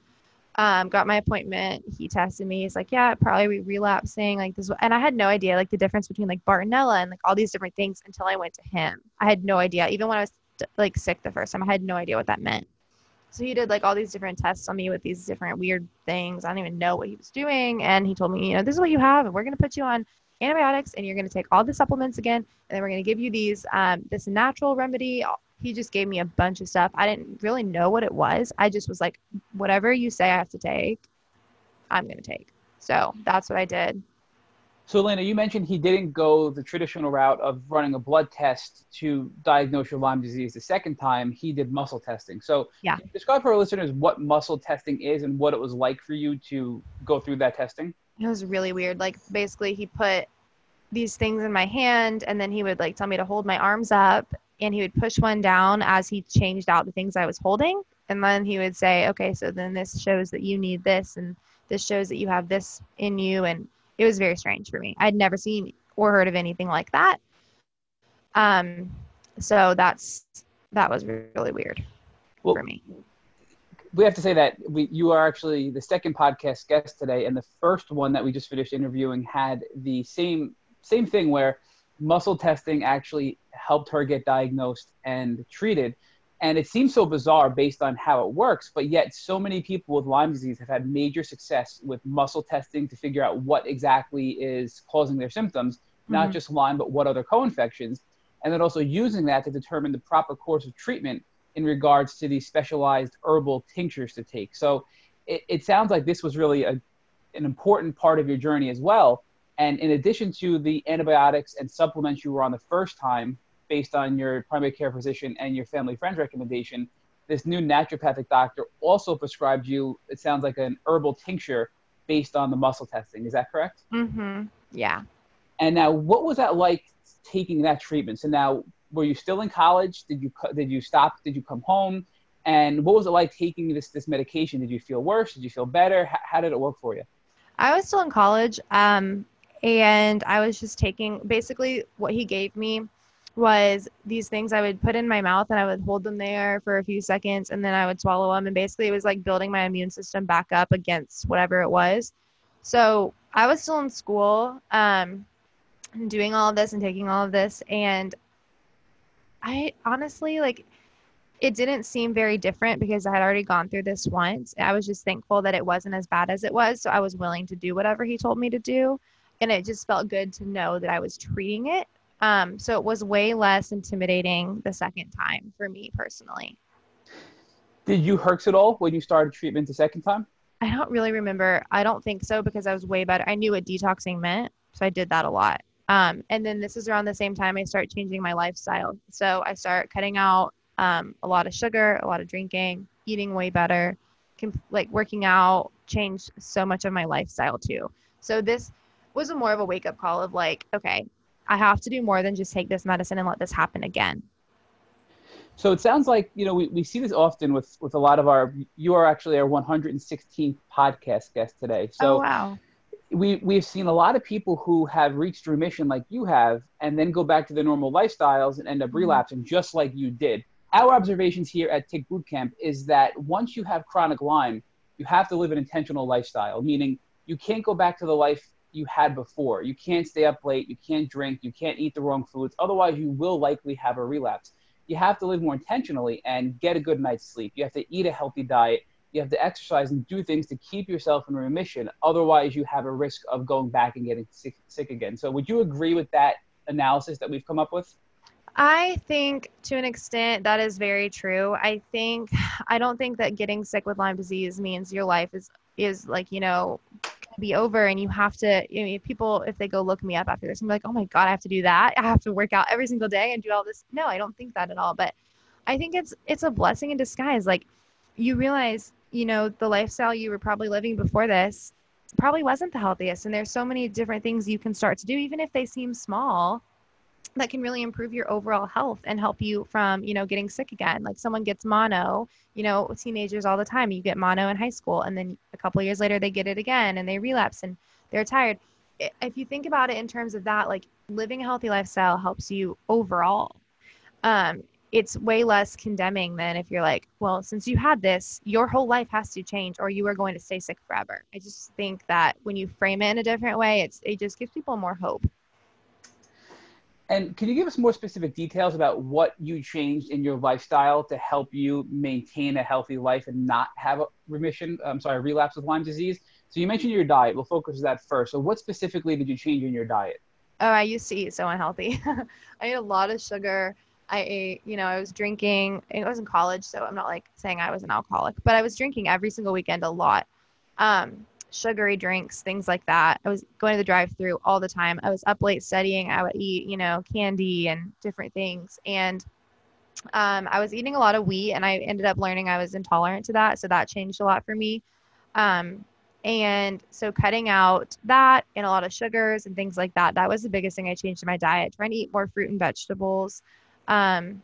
um, got my appointment. He tested me. He's like, yeah, probably relapsing like this. And I had no idea like the difference between like Bartonella and like all these different things until I went to him. I had no idea. Even when I was like sick the first time, I had no idea what that meant. So he did like all these different tests on me with these different weird things. I don't even know what he was doing. And he told me, you know, this is what you have, and we're gonna put you on antibiotics, and you're gonna take all the supplements again, and then we're gonna give you these um, this natural remedy, he just gave me a bunch of stuff. I didn't really know what it was. I just was like, whatever you say I have to take, I'm to take. So that's what I did. So, Elena, you mentioned he didn't go the traditional route of running a blood test to diagnose your Lyme disease the second time. He did muscle testing. So, yeah. describe for our listeners what muscle testing is and what it was like for you to go through that testing. It was really weird. Like, basically, he put these things in my hand and then he would like tell me to hold my arms up and he would push one down as he changed out the things I was holding. And then he would say, okay, so then this shows that you need this, and this shows that you have this in you. And it was very strange for me. I'd never seen or heard of anything like that. Um, so that's that was really weird well, for me. We have to say that we, you are actually the second podcast guest today, and the first one that we just finished interviewing had the same same thing where muscle testing actually helped her get diagnosed and treated. And it seems so bizarre based on how it works, but yet so many people with Lyme disease have had major success with muscle testing to figure out what exactly is causing their symptoms, mm-hmm. not just Lyme, but what other co infections. And then also using that to determine the proper course of treatment in regards to these specialized herbal tinctures to take. So it, it sounds like this was really a, an important part of your journey as well and in addition to the antibiotics and supplements you were on the first time, based on your primary care physician and your family friend's recommendation, this new naturopathic doctor also prescribed you, it sounds like an herbal tincture based on the muscle testing. Is that correct? Mm-hmm. Yeah. And now, what was that like taking that treatment? So now, were you still in college? Did you did you stop? Did you come home? And what was it like taking this this medication? Did you feel worse? Did you feel better? How, how did it work for you? I was still in college. Um, and I was just taking basically what he gave me was these things I would put in my mouth and I would hold them there for a few seconds and then I would swallow them and basically it was like building my immune system back up against whatever it was. So I was still in school, um, doing all of this and taking all of this and I honestly like it didn't seem very different because I had already gone through this once. I was just thankful that it wasn't as bad as it was, so I was willing to do whatever he told me to do and it just felt good to know that I was treating it. Um, so it was way less intimidating the second time for me personally. Did you herx at all when you started treatment the second time? I don't really remember. I don't think so because I was way better. I knew what detoxing meant, so I did that a lot. Um, and then this is around the same time I start changing my lifestyle. So I start cutting out um, a lot of sugar, a lot of drinking, eating way better, comp- like working out, changed so much of my lifestyle too. So this was a more of a wake up call of like, okay, I have to do more than just take this medicine and let this happen again. So it sounds like you know we, we see this often with with a lot of our. You are actually our 116th podcast guest today. So oh, wow. We we've seen a lot of people who have reached remission like you have, and then go back to their normal lifestyles and end up mm-hmm. relapsing mm-hmm. just like you did. Our observations here at Tick Bootcamp is that once you have chronic Lyme, you have to live an intentional lifestyle, meaning you can't go back to the life you had before. You can't stay up late, you can't drink, you can't eat the wrong foods. Otherwise, you will likely have a relapse. You have to live more intentionally and get a good night's sleep. You have to eat a healthy diet. you have to exercise and do things to keep yourself in remission. Otherwise, you have a risk of going back and getting sick, sick again. So, would you agree with that analysis that we've come up with? I think to an extent that is very true. I think I don't think that getting sick with Lyme disease means your life is is like, you know, be over and you have to you know, people if they go look me up after this and be like, "Oh my god, I have to do that. I have to work out every single day and do all this." No, I don't think that at all, but I think it's it's a blessing in disguise. Like you realize, you know, the lifestyle you were probably living before this probably wasn't the healthiest and there's so many different things you can start to do even if they seem small that can really improve your overall health and help you from you know getting sick again. Like someone gets mono you know teenagers all the time you get mono in high school and then a couple years later they get it again and they relapse and they're tired. If you think about it in terms of that like living a healthy lifestyle helps you overall. Um, it's way less condemning than if you're like well since you had this your whole life has to change or you are going to stay sick forever. I just think that when you frame it in a different way it's it just gives people more hope and can you give us more specific details about what you changed in your lifestyle to help you maintain a healthy life and not have a remission? I'm sorry, relapse with Lyme disease. So you mentioned your diet. We'll focus on that first. So what specifically did you change in your diet? Oh, I used to eat so unhealthy. *laughs* I ate a lot of sugar. I ate, you know, I was drinking. It was in college, so I'm not like saying I was an alcoholic, but I was drinking every single weekend a lot. Um, sugary drinks, things like that. I was going to the drive through all the time. I was up late studying. I would eat, you know, candy and different things. And um, I was eating a lot of wheat and I ended up learning I was intolerant to that. So that changed a lot for me. Um, and so cutting out that and a lot of sugars and things like that, that was the biggest thing I changed in my diet. Trying to eat more fruit and vegetables. Um,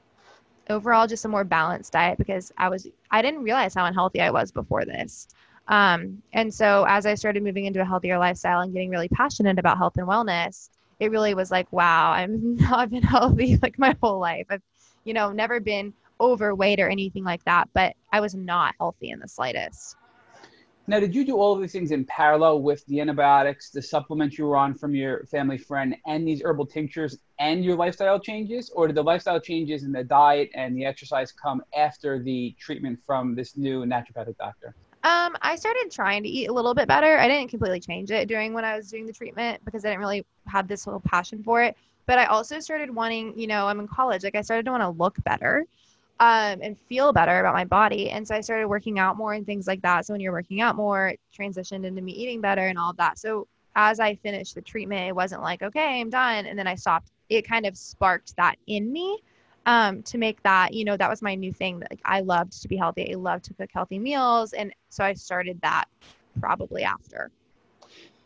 overall, just a more balanced diet because I was, I didn't realize how unhealthy I was before this. Um, and so as I started moving into a healthier lifestyle and getting really passionate about health and wellness, it really was like, wow, *laughs* I'm not been healthy *laughs* like my whole life. I've, you know, never been overweight or anything like that, but I was not healthy in the slightest. Now, did you do all of these things in parallel with the antibiotics, the supplements you were on from your family friend, and these herbal tinctures and your lifestyle changes? Or did the lifestyle changes and the diet and the exercise come after the treatment from this new naturopathic doctor? Um, I started trying to eat a little bit better. I didn't completely change it during when I was doing the treatment because I didn't really have this whole passion for it. But I also started wanting, you know, I'm in college, like I started to want to look better um, and feel better about my body. And so I started working out more and things like that. So when you're working out more, it transitioned into me eating better and all of that. So as I finished the treatment, it wasn't like, okay, I'm done. And then I stopped. It kind of sparked that in me um, to make that, you know, that was my new thing. Like I loved to be healthy. I loved to cook healthy meals. And so I started that probably after.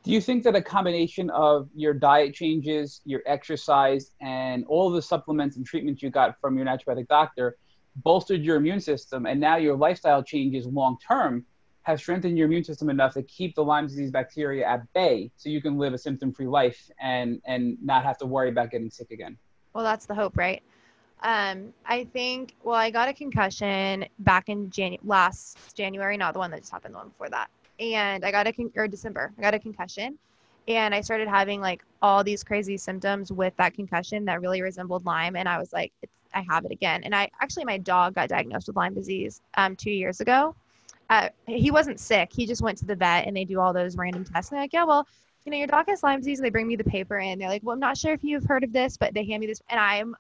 Do you think that a combination of your diet changes, your exercise, and all the supplements and treatments you got from your naturopathic doctor bolstered your immune system, and now your lifestyle changes long term have strengthened your immune system enough to keep the Lyme disease bacteria at bay, so you can live a symptom-free life and and not have to worry about getting sick again? Well, that's the hope, right? Um, I think, well, I got a concussion back in Janu- last January, not the one that just happened, the one before that. And I got a, con- or December, I got a concussion. And I started having like all these crazy symptoms with that concussion that really resembled Lyme. And I was like, I have it again. And I actually, my dog got diagnosed with Lyme disease um, two years ago. Uh, he wasn't sick. He just went to the vet and they do all those random tests. And they're like, yeah, well, you know, your dog has Lyme disease. They bring me the paper and they're like, well, I'm not sure if you've heard of this, but they hand me this. And I'm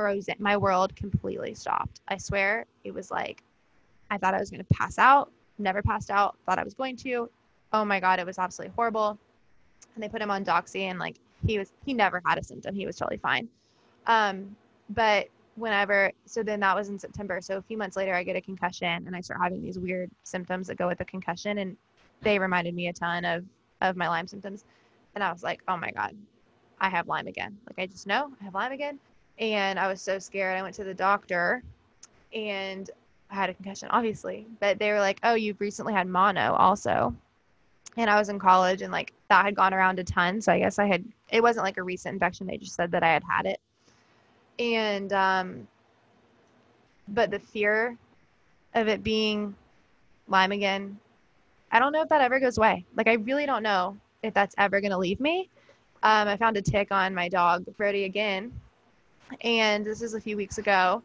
frozen. My world completely stopped. I swear it was like I thought I was going to pass out, never passed out, thought I was going to. Oh my God, it was absolutely horrible. And they put him on Doxy and like he was, he never had a symptom. He was totally fine. Um, but whenever, so then that was in September. So a few months later, I get a concussion and I start having these weird symptoms that go with the concussion. And they reminded me a ton of, of my Lyme symptoms. And I was like, oh my God, I have Lyme again. Like I just know I have Lyme again and I was so scared. I went to the doctor and I had a concussion, obviously. But they were like, oh, you've recently had mono also. And I was in college and like that had gone around a ton. So I guess I had, it wasn't like a recent infection. They just said that I had had it. And, um, but the fear of it being Lyme again, I don't know if that ever goes away. Like, I really don't know if that's ever going to leave me. Um, I found a tick on my dog, Brody, again, and this is a few weeks ago.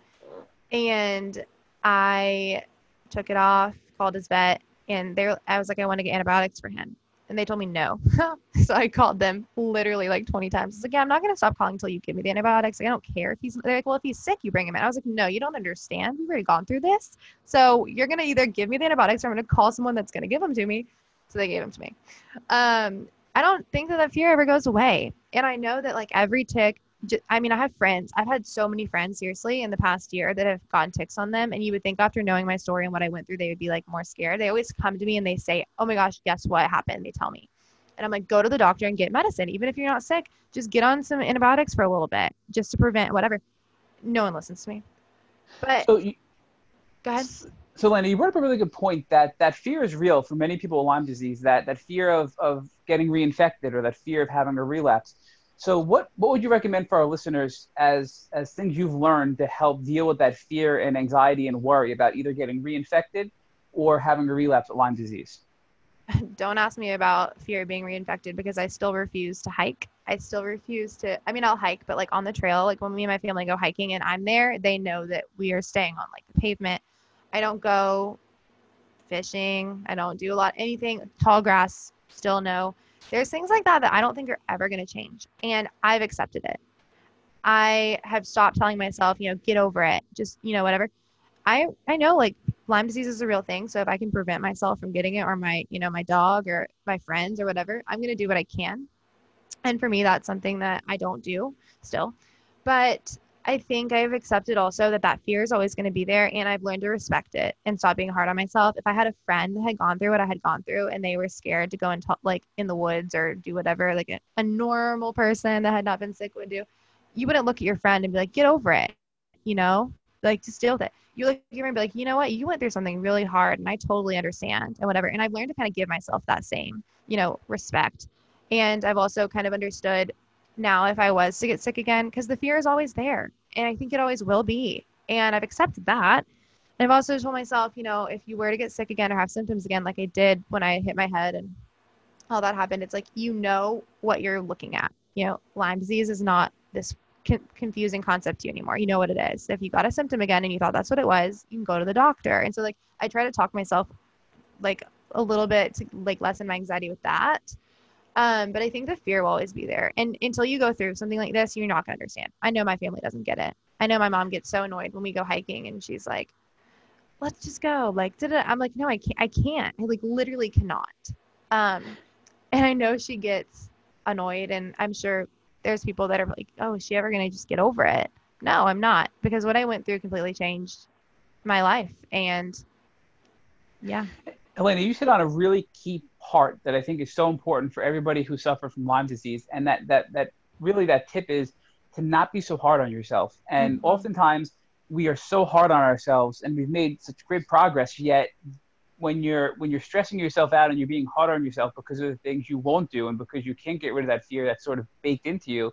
And I took it off, called his vet, and they I was like, I want to get antibiotics for him. And they told me no. *laughs* so I called them literally like 20 times. I was like, yeah, I'm not going to stop calling until you give me the antibiotics. Like, I don't care if he's, they're like, well, if he's sick, you bring him in. I was like, no, you don't understand. We've already gone through this. So you're going to either give me the antibiotics or I'm going to call someone that's going to give them to me. So they gave them to me. Um, I don't think that that fear ever goes away. And I know that like every tick I mean, I have friends. I've had so many friends, seriously, in the past year that have gotten ticks on them. And you would think after knowing my story and what I went through, they would be like more scared. They always come to me and they say, Oh my gosh, guess what happened? They tell me. And I'm like, Go to the doctor and get medicine. Even if you're not sick, just get on some antibiotics for a little bit just to prevent whatever. No one listens to me. But so you, go ahead. So, Lena, you brought up a really good point that that fear is real for many people with Lyme disease. That that fear of of getting reinfected or that fear of having a relapse. So what what would you recommend for our listeners as as things you've learned to help deal with that fear and anxiety and worry about either getting reinfected or having a relapse of Lyme disease? *laughs* Don't ask me about fear of being reinfected because I still refuse to hike. I still refuse to I mean I'll hike, but like on the trail, like when me and my family go hiking and I'm there, they know that we are staying on like the pavement. I don't go fishing. I don't do a lot anything tall grass, still no there's things like that that I don't think are ever going to change. And I've accepted it. I have stopped telling myself, you know, get over it. Just, you know, whatever. I I know like Lyme disease is a real thing, so if I can prevent myself from getting it or my, you know, my dog or my friends or whatever, I'm going to do what I can. And for me that's something that I don't do still. But I think I've accepted also that that fear is always going to be there and I've learned to respect it and stop being hard on myself. If I had a friend that had gone through what I had gone through and they were scared to go and talk like in the woods or do whatever like a, a normal person that had not been sick would do, you wouldn't look at your friend and be like, get over it, you know, like just deal with it. You look at your friend and be like, you know what, you went through something really hard and I totally understand and whatever. And I've learned to kind of give myself that same, you know, respect. And I've also kind of understood now if I was to get sick again because the fear is always there. And I think it always will be. And I've accepted that. And I've also told myself, you know, if you were to get sick again or have symptoms again, like I did when I hit my head and all that happened, it's like you know what you're looking at. You know, Lyme disease is not this con- confusing concept to you anymore. You know what it is. If you got a symptom again and you thought that's what it was, you can go to the doctor. And so, like, I try to talk myself like a little bit to like lessen my anxiety with that. Um, but I think the fear will always be there. And until you go through something like this, you're not going to understand. I know my family doesn't get it. I know my mom gets so annoyed when we go hiking and she's like, let's just go. Like, did? I'm like, no, I can't. I can't. I like literally cannot. Um, and I know she gets annoyed and I'm sure there's people that are like, oh, is she ever going to just get over it? No, I'm not because what I went through completely changed my life. And yeah. Elena, you hit on a really key part that I think is so important for everybody who suffers from Lyme disease, and that that that really that tip is to not be so hard on yourself. And mm-hmm. oftentimes we are so hard on ourselves, and we've made such great progress, yet when you're when you're stressing yourself out and you're being hard on yourself because of the things you won't do and because you can't get rid of that fear that's sort of baked into you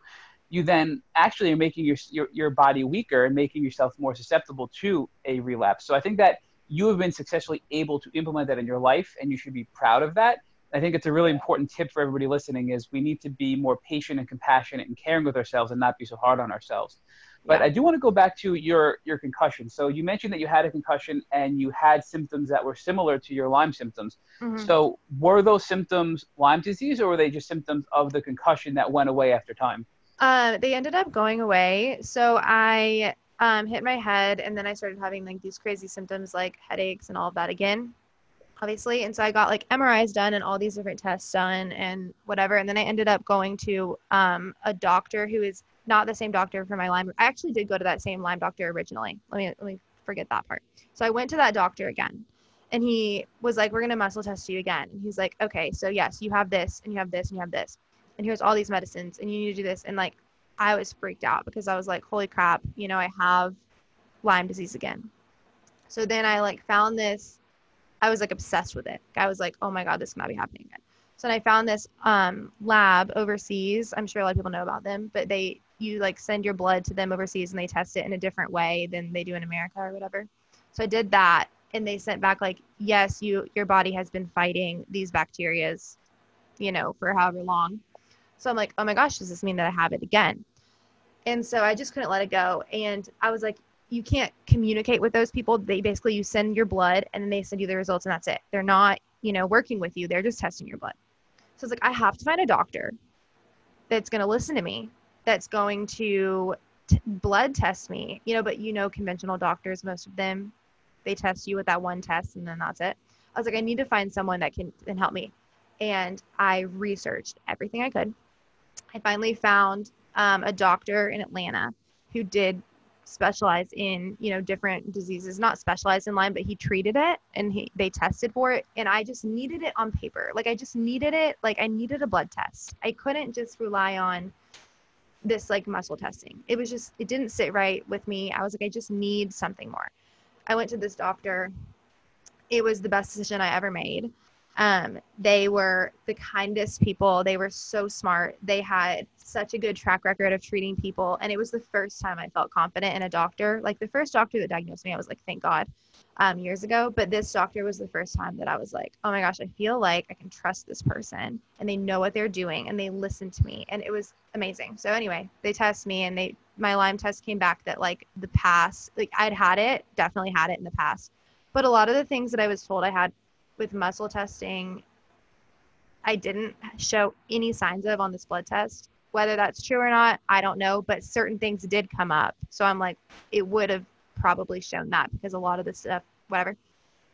you then actually are making your, your your body weaker and making yourself more susceptible to a relapse so i think that you have been successfully able to implement that in your life and you should be proud of that i think it's a really important tip for everybody listening is we need to be more patient and compassionate and caring with ourselves and not be so hard on ourselves but yeah. i do want to go back to your your concussion so you mentioned that you had a concussion and you had symptoms that were similar to your lyme symptoms mm-hmm. so were those symptoms lyme disease or were they just symptoms of the concussion that went away after time uh, they ended up going away. So I um, hit my head, and then I started having like these crazy symptoms like headaches and all of that again, obviously. And so I got like MRIs done and all these different tests done and whatever. And then I ended up going to um, a doctor who is not the same doctor for my Lyme. I actually did go to that same Lyme doctor originally. Let me let me forget that part. So I went to that doctor again. And he was like, We're gonna muscle test you again. And he's like, Okay, so yes, you have this and you have this and you have this. And here's all these medicines and you need to do this. And like I was freaked out because I was like, holy crap, you know, I have Lyme disease again. So then I like found this, I was like obsessed with it. I was like, oh my God, this cannot be happening again. So I found this um, lab overseas. I'm sure a lot of people know about them, but they, you like send your blood to them overseas and they test it in a different way than they do in America or whatever. So I did that and they sent back like, yes, you, your body has been fighting these bacterias, you know, for however long. So I'm like, oh my gosh, does this mean that I have it again? And so I just couldn't let it go. And I was like, you can't communicate with those people. They basically you send your blood and then they send you the results and that's it. They're not, you know, working with you. They're just testing your blood. So it's like I have to find a doctor that's going to listen to me, that's going to t- blood test me. You know, but you know conventional doctors, most of them they test you with that one test and then that's it. I was like I need to find someone that can can help me. And I researched everything I could. I finally found um, a doctor in Atlanta who did specialize in you know different diseases not specialized in lyme but he treated it and he they tested for it. And i just needed it on paper. Like i just needed it. Like i needed a blood test. I couldn't just rely on this like muscle testing. It was just it didn't sit right with me. I was like i just need something more. I went to this doctor. It was the best decision i ever made um, they were the kindest people. They were so smart. They had such a good track record of treating people. And it was the first time I felt confident in a doctor. Like the first doctor that diagnosed me, I was like, thank God, um, years ago. But this doctor was the first time that I was like, oh my gosh, I feel like I can trust this person and they know what they're doing and they listen to me. And it was amazing. So anyway, they test me and they, my Lyme test came back that like the past, like I'd had it, definitely had it in the past. But a lot of the things that I was told I had with muscle testing, I didn't show any signs of on this blood test. Whether that's true or not, I don't know, but certain things did come up. So I'm like, it would have probably shown that because a lot of the stuff, whatever.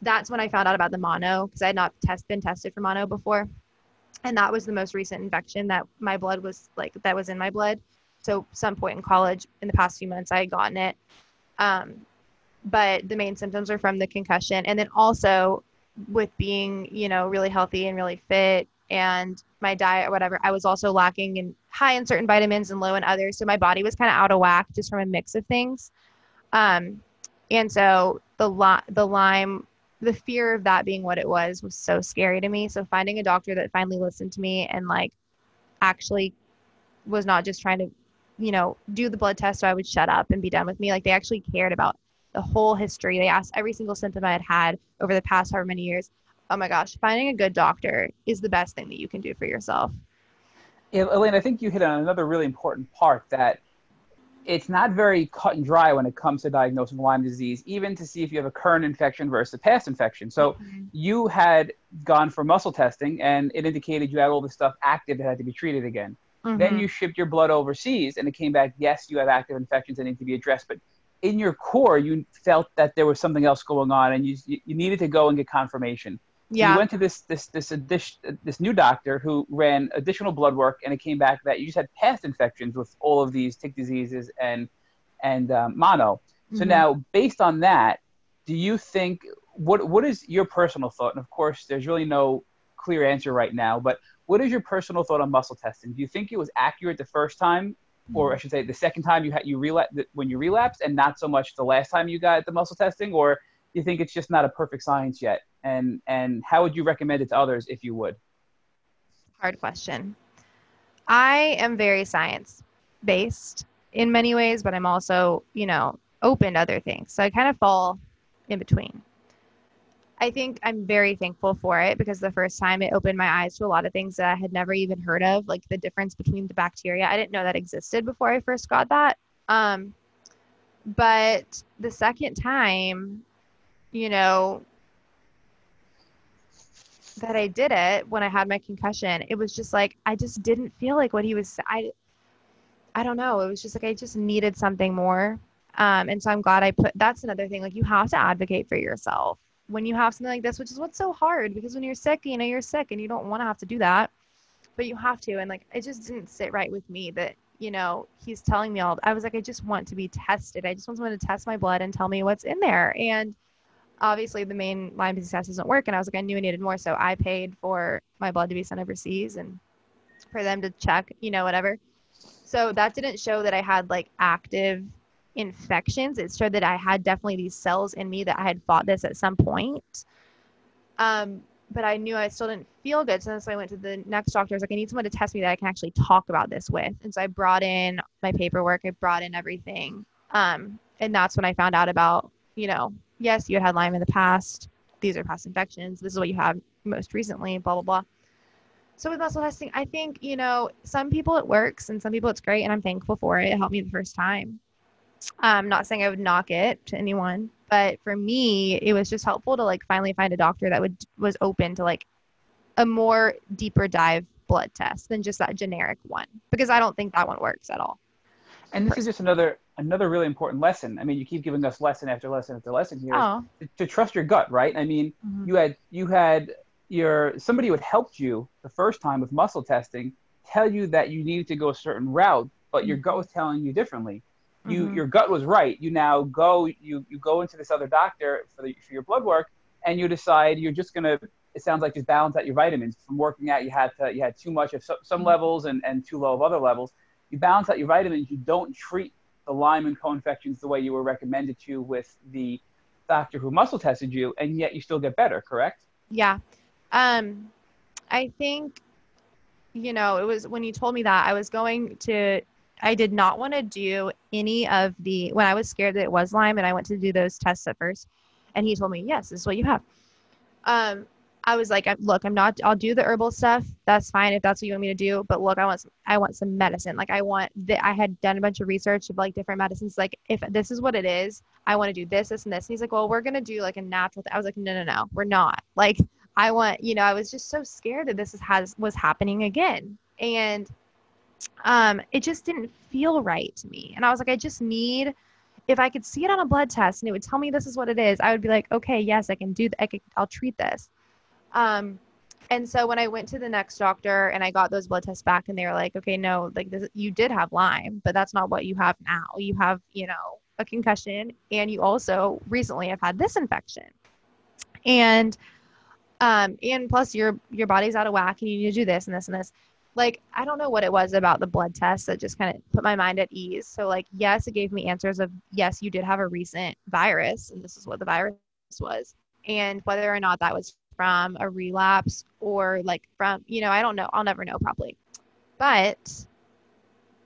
That's when I found out about the mono because I had not test been tested for mono before. And that was the most recent infection that my blood was like that was in my blood. So some point in college in the past few months I had gotten it. Um, but the main symptoms are from the concussion and then also with being, you know, really healthy and really fit and my diet or whatever, I was also lacking in high in certain vitamins and low in others. So my body was kind of out of whack just from a mix of things. Um, and so the li- the Lyme, the fear of that being what it was was so scary to me. So finding a doctor that finally listened to me and like actually was not just trying to, you know, do the blood test so I would shut up and be done with me. Like they actually cared about the whole history. They asked every single symptom I had had over the past however many years. Oh my gosh, finding a good doctor is the best thing that you can do for yourself. Yeah, Elaine, I think you hit on another really important part that it's not very cut and dry when it comes to diagnosing Lyme disease, even to see if you have a current infection versus a past infection. So mm-hmm. you had gone for muscle testing and it indicated you had all this stuff active that had to be treated again. Mm-hmm. Then you shipped your blood overseas and it came back, yes, you have active infections that need to be addressed, but in your core you felt that there was something else going on and you you needed to go and get confirmation. Yeah. You went to this this this this this new doctor who ran additional blood work and it came back that you just had past infections with all of these tick diseases and and um, mono. So mm-hmm. now based on that, do you think what what is your personal thought? And of course, there's really no clear answer right now, but what is your personal thought on muscle testing? Do you think it was accurate the first time or mm-hmm. I should say, the second time you had you relapse when you relapse, and not so much the last time you got the muscle testing, or you think it's just not a perfect science yet? And and how would you recommend it to others if you would? Hard question. I am very science based in many ways, but I'm also, you know, open to other things. So I kind of fall in between. I think I'm very thankful for it because the first time it opened my eyes to a lot of things that I had never even heard of, like the difference between the bacteria. I didn't know that existed before I first got that. Um, but the second time, you know, that I did it when I had my concussion, it was just like I just didn't feel like what he was. I, I don't know. It was just like I just needed something more. Um, and so I'm glad I put. That's another thing. Like you have to advocate for yourself when you have something like this, which is what's so hard because when you're sick, you know, you're sick and you don't want to have to do that, but you have to. And like, it just didn't sit right with me that, you know, he's telling me all, I was like, I just want to be tested. I just want someone to test my blood and tell me what's in there. And obviously the main Lyme disease test doesn't work. And I was like, I knew I needed more. So I paid for my blood to be sent overseas and for them to check, you know, whatever. So that didn't show that I had like active infections. It showed that I had definitely these cells in me that I had fought this at some point. Um, but I knew I still didn't feel good. So, so I went to the next doctor. I was like, I need someone to test me that I can actually talk about this with. And so I brought in my paperwork, I brought in everything. Um, and that's when I found out about, you know, yes, you had Lyme in the past. These are past infections. This is what you have most recently, blah, blah, blah. So with muscle testing, I think, you know, some people it works and some people it's great. And I'm thankful for it. It helped me the first time I'm not saying I would knock it to anyone, but for me, it was just helpful to like finally find a doctor that would was open to like a more deeper dive blood test than just that generic one because I don't think that one works at all. And this is just another another really important lesson. I mean, you keep giving us lesson after lesson after lesson here Oh, to, to trust your gut, right? I mean, Mhm. you had you had your somebody who had helped you the first time with muscle testing tell you that you needed to go a certain route, but your gut was telling you differently. You Mhm. your gut was right. You now go you you go into this other doctor for the for your blood work, and you decide you're just gonna. It sounds like just balance out your vitamins. From working out, you had to you had too much of so, some Mhm. levels and and too low of other levels. You balance out your vitamins. You don't treat the Lyme and co-infections the way you were recommended to with the doctor who muscle tested you, and yet you still get better. Correct? yeah. Um, I think, you know, it was when you told me that I was going to, I did not want to do any of the, when I was scared that it was Lyme and I went to do those tests at first and he told me, yes, this is what you have. Um, I was like, look, I'm not, I'll do the herbal stuff. That's fine if that's what you want me to do. But look, I want, some, I want some medicine. Like I want that. I had done a bunch of research of like different medicines. Like if this is what it is, I want to do this, this, and this. And he's like, well, we're going to do like a natural. Th-. I was like, no, no, no, we're not. Like I want, you know, I was just so scared that this is, has was happening again. And um, it just didn't feel right to me. And I was like, I just need, if I could see it on a blood test and it would tell me this is what it is, I would be like, okay, yes, I can do that. I'll treat this. Um, and so when I went to the next doctor and I got those blood tests back, and they were like, okay, no, like this, you did have Lyme, but that's not what you have now. You have, you know, a concussion, and you also recently have had this infection, and um, and plus your your body's out of whack, and you need to do this and this and this. Like I don't know what it was about the blood test that just kind of put my mind at ease. So like, yes, it gave me answers of yes, you did have a recent virus, and this is what the virus was, and whether or not that was from a relapse or like from you know i don't know i'll never know probably. But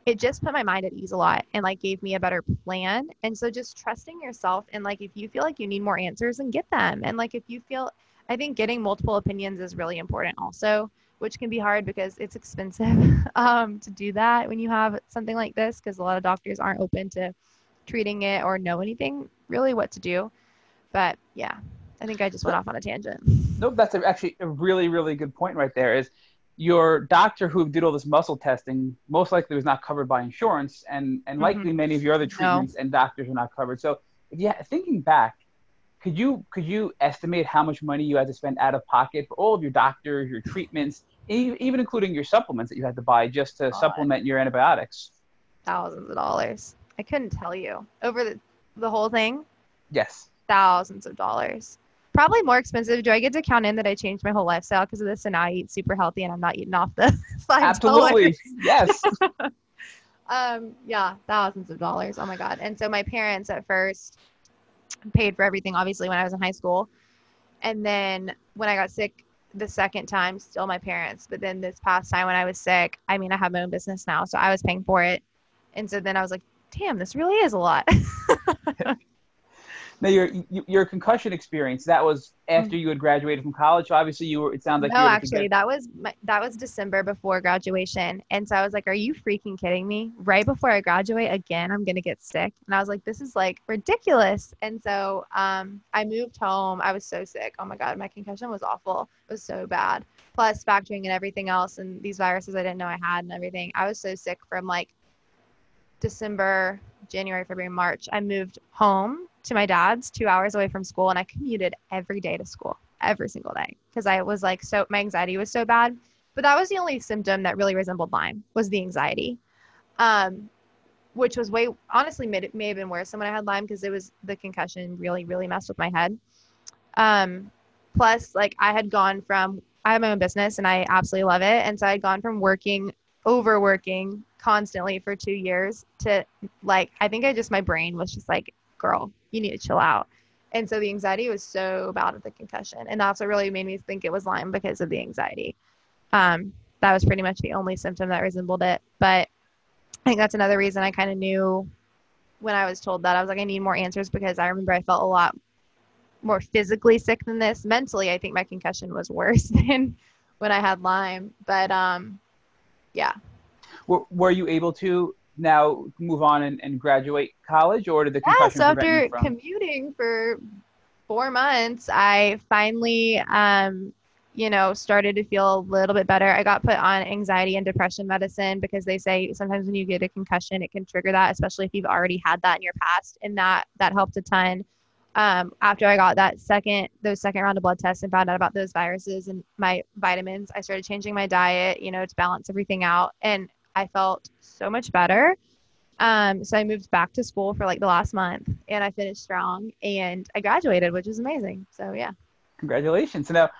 it just put my mind at ease a lot and like gave me a better plan. And so just trusting yourself and like if you feel like you need more answers and get them. And like if you feel i think getting multiple opinions is really important also which can be hard because it's expensive *laughs* um, to do that when you have something like this because a lot of doctors aren't open to treating it or know anything really what to do but yeah i think i just went off on a tangent Nope, that's a, actually a really, really good point right there. Is your doctor who did all this muscle testing most likely was not covered by insurance, and and likely many of your other treatments and doctors are not covered. So, you thinking back, could you could you estimate how much money you had to spend out of pocket for all of your doctors, your treatments, even including your supplements that you had to buy just to God. supplement your antibiotics? thousands of dollars i couldn't tell you over the, the whole thing Yes. thousands of dollars probably more expensive do i get to count in that i changed my whole lifestyle because of this and now i eat super healthy and i'm not eating off the *laughs* five Absolutely. *laughs* yes. um yeah thousands of dollars oh my god and so my parents at first paid for everything obviously when i was in high school and then when i got sick the second time still my parents but then this past time when i was sick i mean i have my own business now so i was paying for it. And so then i was like damn this really is a lot *laughs* *laughs* Now your your concussion experience that was after you had graduated from college. So obviously you were. It sounds like Mm. no you were actually that was my, that was december before graduation. And so i was like are you freaking kidding me? Right before i graduate again i'm gonna get sick. And i was like this is like ridiculous. And so um, i moved home. I was so sick. Oh my god my concussion was awful. It was so bad. Plus factoring in everything else and these viruses i didn't know i had and everything i was so sick from like december january february march. I moved home to my dad's two hours away from school and i commuted every day to school every single day because I was like so my anxiety was so bad. But that was the only symptom that really resembled Lyme was the anxiety, um, which was way honestly may, may have been worse than when I had Lyme because it was the concussion really really messed with my head. Um, plus, like I had gone from I have my own business and I absolutely love it, and so I had gone from working overworking constantly for two years to like I think I just my brain was just like, girl, you need to chill out. And so the anxiety was so bad with the concussion. And that's what really made me think it was Lyme because of the anxiety. Um, that was pretty much the only symptom that resembled it. But I think that's another reason I kind of knew when I was told that. I was like, I need more answers because I remember I felt a lot more physically sick than this. Mentally, I think my concussion was worse *laughs* than when I had Lyme. But um, yeah. Were, were you able to now move on and, and graduate college, or did the yeah, concussion so after commuting for four months, I finally, um, you know, started to feel a little bit better. I got put on anxiety and depression medicine because they say sometimes when you get a concussion, it can trigger that, especially if you've already had that in your past, and that that helped a ton. Um, after I got that second, those second round of blood tests and found out about those viruses and my vitamins, I started changing my diet, you know, to balance everything out, and I felt so much better. Um, so I moved back to school for like the last month and I finished strong and I graduated, which is amazing. So yeah. Congratulations. So now,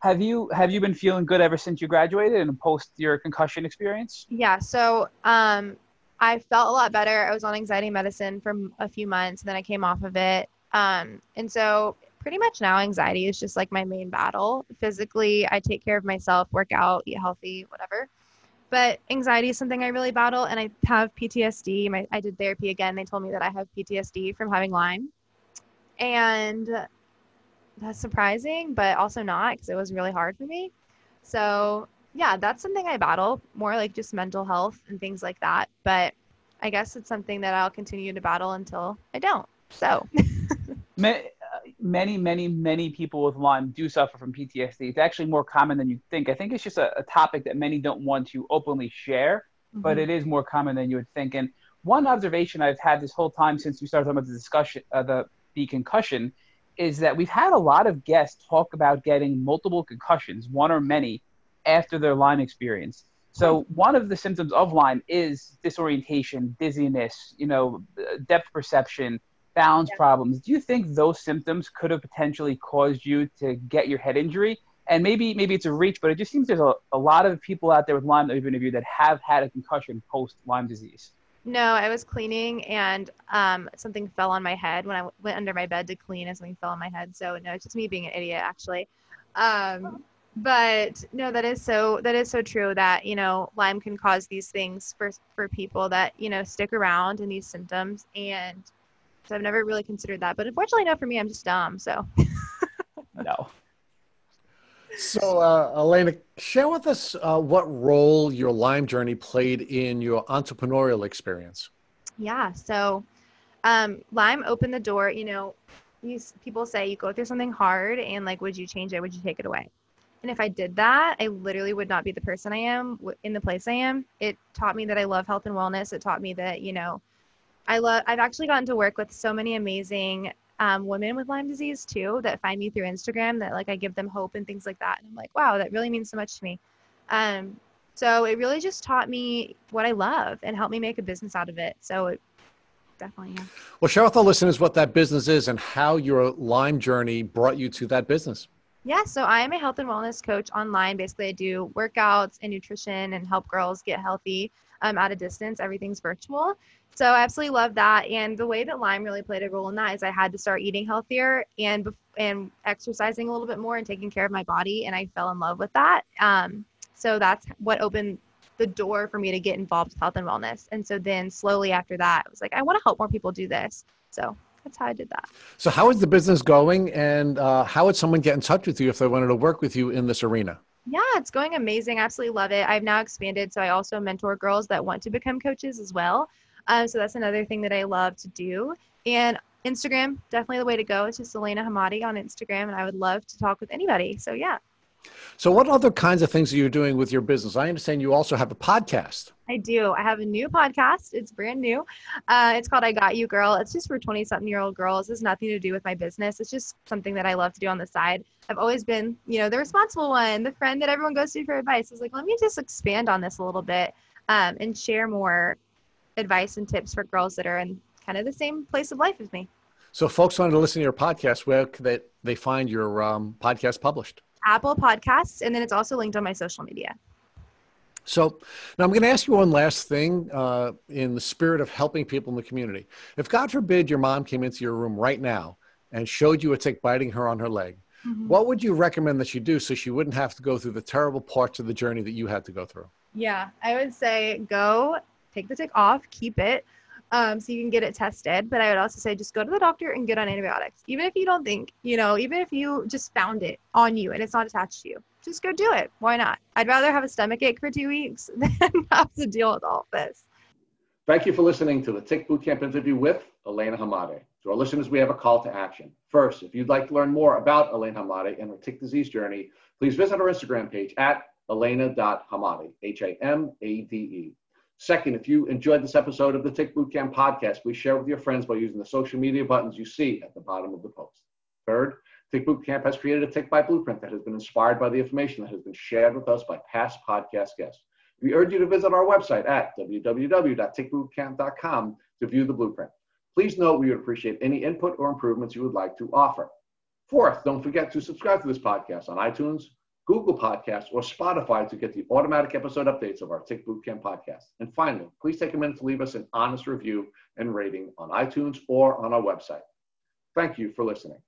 have you have you been feeling good ever since you graduated and post your concussion experience? Yeah. So um, I felt a lot better. I was on anxiety medicine for a few months and then I came off of it. Um, and so pretty much now anxiety is just like my main battle. Physically, I take care of myself, work out, eat healthy, whatever but anxiety is something I really battle, and I have PTSD. My, I did therapy again. They told me that I have PTSD from having Lyme, and that's surprising, but also not because it was really hard for me. So yeah, that's something I battle more like just mental health and things like that. But I guess it's something that I'll continue to battle until I don't. So. Many, many, many people with Lyme do suffer from PTSD. It's actually more common than you think. I think it's just a, a topic that many don't want to openly share, mm-hmm. but it is more common than you would think. And one observation I've had this whole time since we started talking about the discussion, uh, the the concussion, is that we've had a lot of guests talk about getting multiple concussions, one or many, after their Lyme experience. So one of the symptoms of Lyme is disorientation, dizziness, you know, depth perception, balance yeah. problems. Do you think those symptoms could have potentially caused you to get your head injury? And maybe maybe it's a reach, but it just seems there's a, a lot of people out there with Lyme that we've interviewed that have had a concussion post Lyme disease. No, I was cleaning and um, something fell on my head when I went under my bed to clean and something fell on my head. So no, it's just me being an idiot actually. Um, but no, that is so that is so true that you know Lyme can cause these things for for people that you know stick around in these symptoms and so I've never really considered that. But unfortunately, no, for me, I'm just dumb. So. *laughs* no. So, uh, Elena, share with us uh, what role your Lyme journey played in your entrepreneurial experience. Yeah. So, um, Lyme opened the door. You know, these people say you go through something hard, and like, would you change it? Would you take it away? And if I did that, I literally would not be the person I am in the place I am. It taught me that I love health and wellness. It taught me that, you know, I love. I've actually gotten to work with so many amazing um, women with Lyme disease too that find me through Instagram. That like I give them hope and things like that. And I'm like, wow, that really means so much to me. Um, so it really just taught me what I love and helped me make a business out of it. So it, definitely, yeah. Well, share with our listeners what that business is and how your Lyme journey brought you to that business. Yeah, so I am a health and wellness coach online. Basically, I do workouts and nutrition and help girls get healthy um, at a distance. Everything's virtual. So I absolutely love that. And the way that Lyme really played a role in that is I had to start eating healthier and and exercising a little bit more and taking care of my body, and I fell in love with that. Um, so that's what opened the door for me to get involved with health and wellness. And so then slowly after that, I was like, I want to help more people do this. So that's how I did that. So how is the business going, and uh, how would someone get in touch with you if they wanted to work with you in this arena? Yeah, it's going amazing. I absolutely love it. I've now expanded, so I also mentor girls that want to become coaches as well. Um, so that's another thing that I love to do. And Instagram, definitely the way to go. It's just Elena Hamade on Instagram, and I would love to talk with anybody. So yeah. So, what other kinds of things are you doing with your business? I understand you also have a podcast. I do. I have a new podcast. It's brand new. Uh, it's called I Got You Girl. It's just for 20 something year old girls. It's nothing to do with my business. It's just something that I love to do on the side. I've always been, you know, the responsible one, the friend that everyone goes to for advice. I was like, let me just expand on this a little bit um, and share more advice and tips for girls that are in kind of the same place of life as me. So, folks wanted to listen to your podcast. Where could they, they find your um, podcast published? Apple Podcasts, and then it's also linked on my social media. So now I'm going to ask you one last thing uh, in the spirit of helping people in the community. If God forbid your mom came into your room right now and showed you a tick biting her on her leg, mm-hmm. what would you recommend that she do so she wouldn't have to go through the terrible parts of the journey that you had to go through? Yeah, I would say go take the tick off, keep it, um, so you can get it tested. But I would also say just go to the doctor and get on antibiotics. Even if you don't think, you know, even if you just found it on you and it's not attached to you, just go do it. Why not? I'd rather have a stomach ache for two weeks *laughs* than have to deal with all this. Thank you for listening to the Tick Bootcamp interview with Elena Hamade. To our listeners, we have a call to action. First, if you'd like to learn more about Elena Hamade and her tick disease journey, please visit our Instagram page at elena.hamade, H-A-M-A-D-E. Second, if you enjoyed this episode of the Tick Bootcamp podcast, please share with your friends by using the social media buttons you see at the bottom of the post. Third, Tick Bootcamp has created a Tick Bite Blueprint that has been inspired by the information that has been shared with us by past podcast guests. We urge you to visit our website at www.tickbootcamp.com to view the blueprint. Please note we would appreciate any input or improvements you would like to offer. Fourth, don't forget to subscribe to this podcast on iTunes, Google Podcasts, or Spotify to get the automatic episode updates of our Tick Bootcamp podcast. And finally, please take a minute to leave us an honest review and rating on iTunes or on our website. Thank you for listening.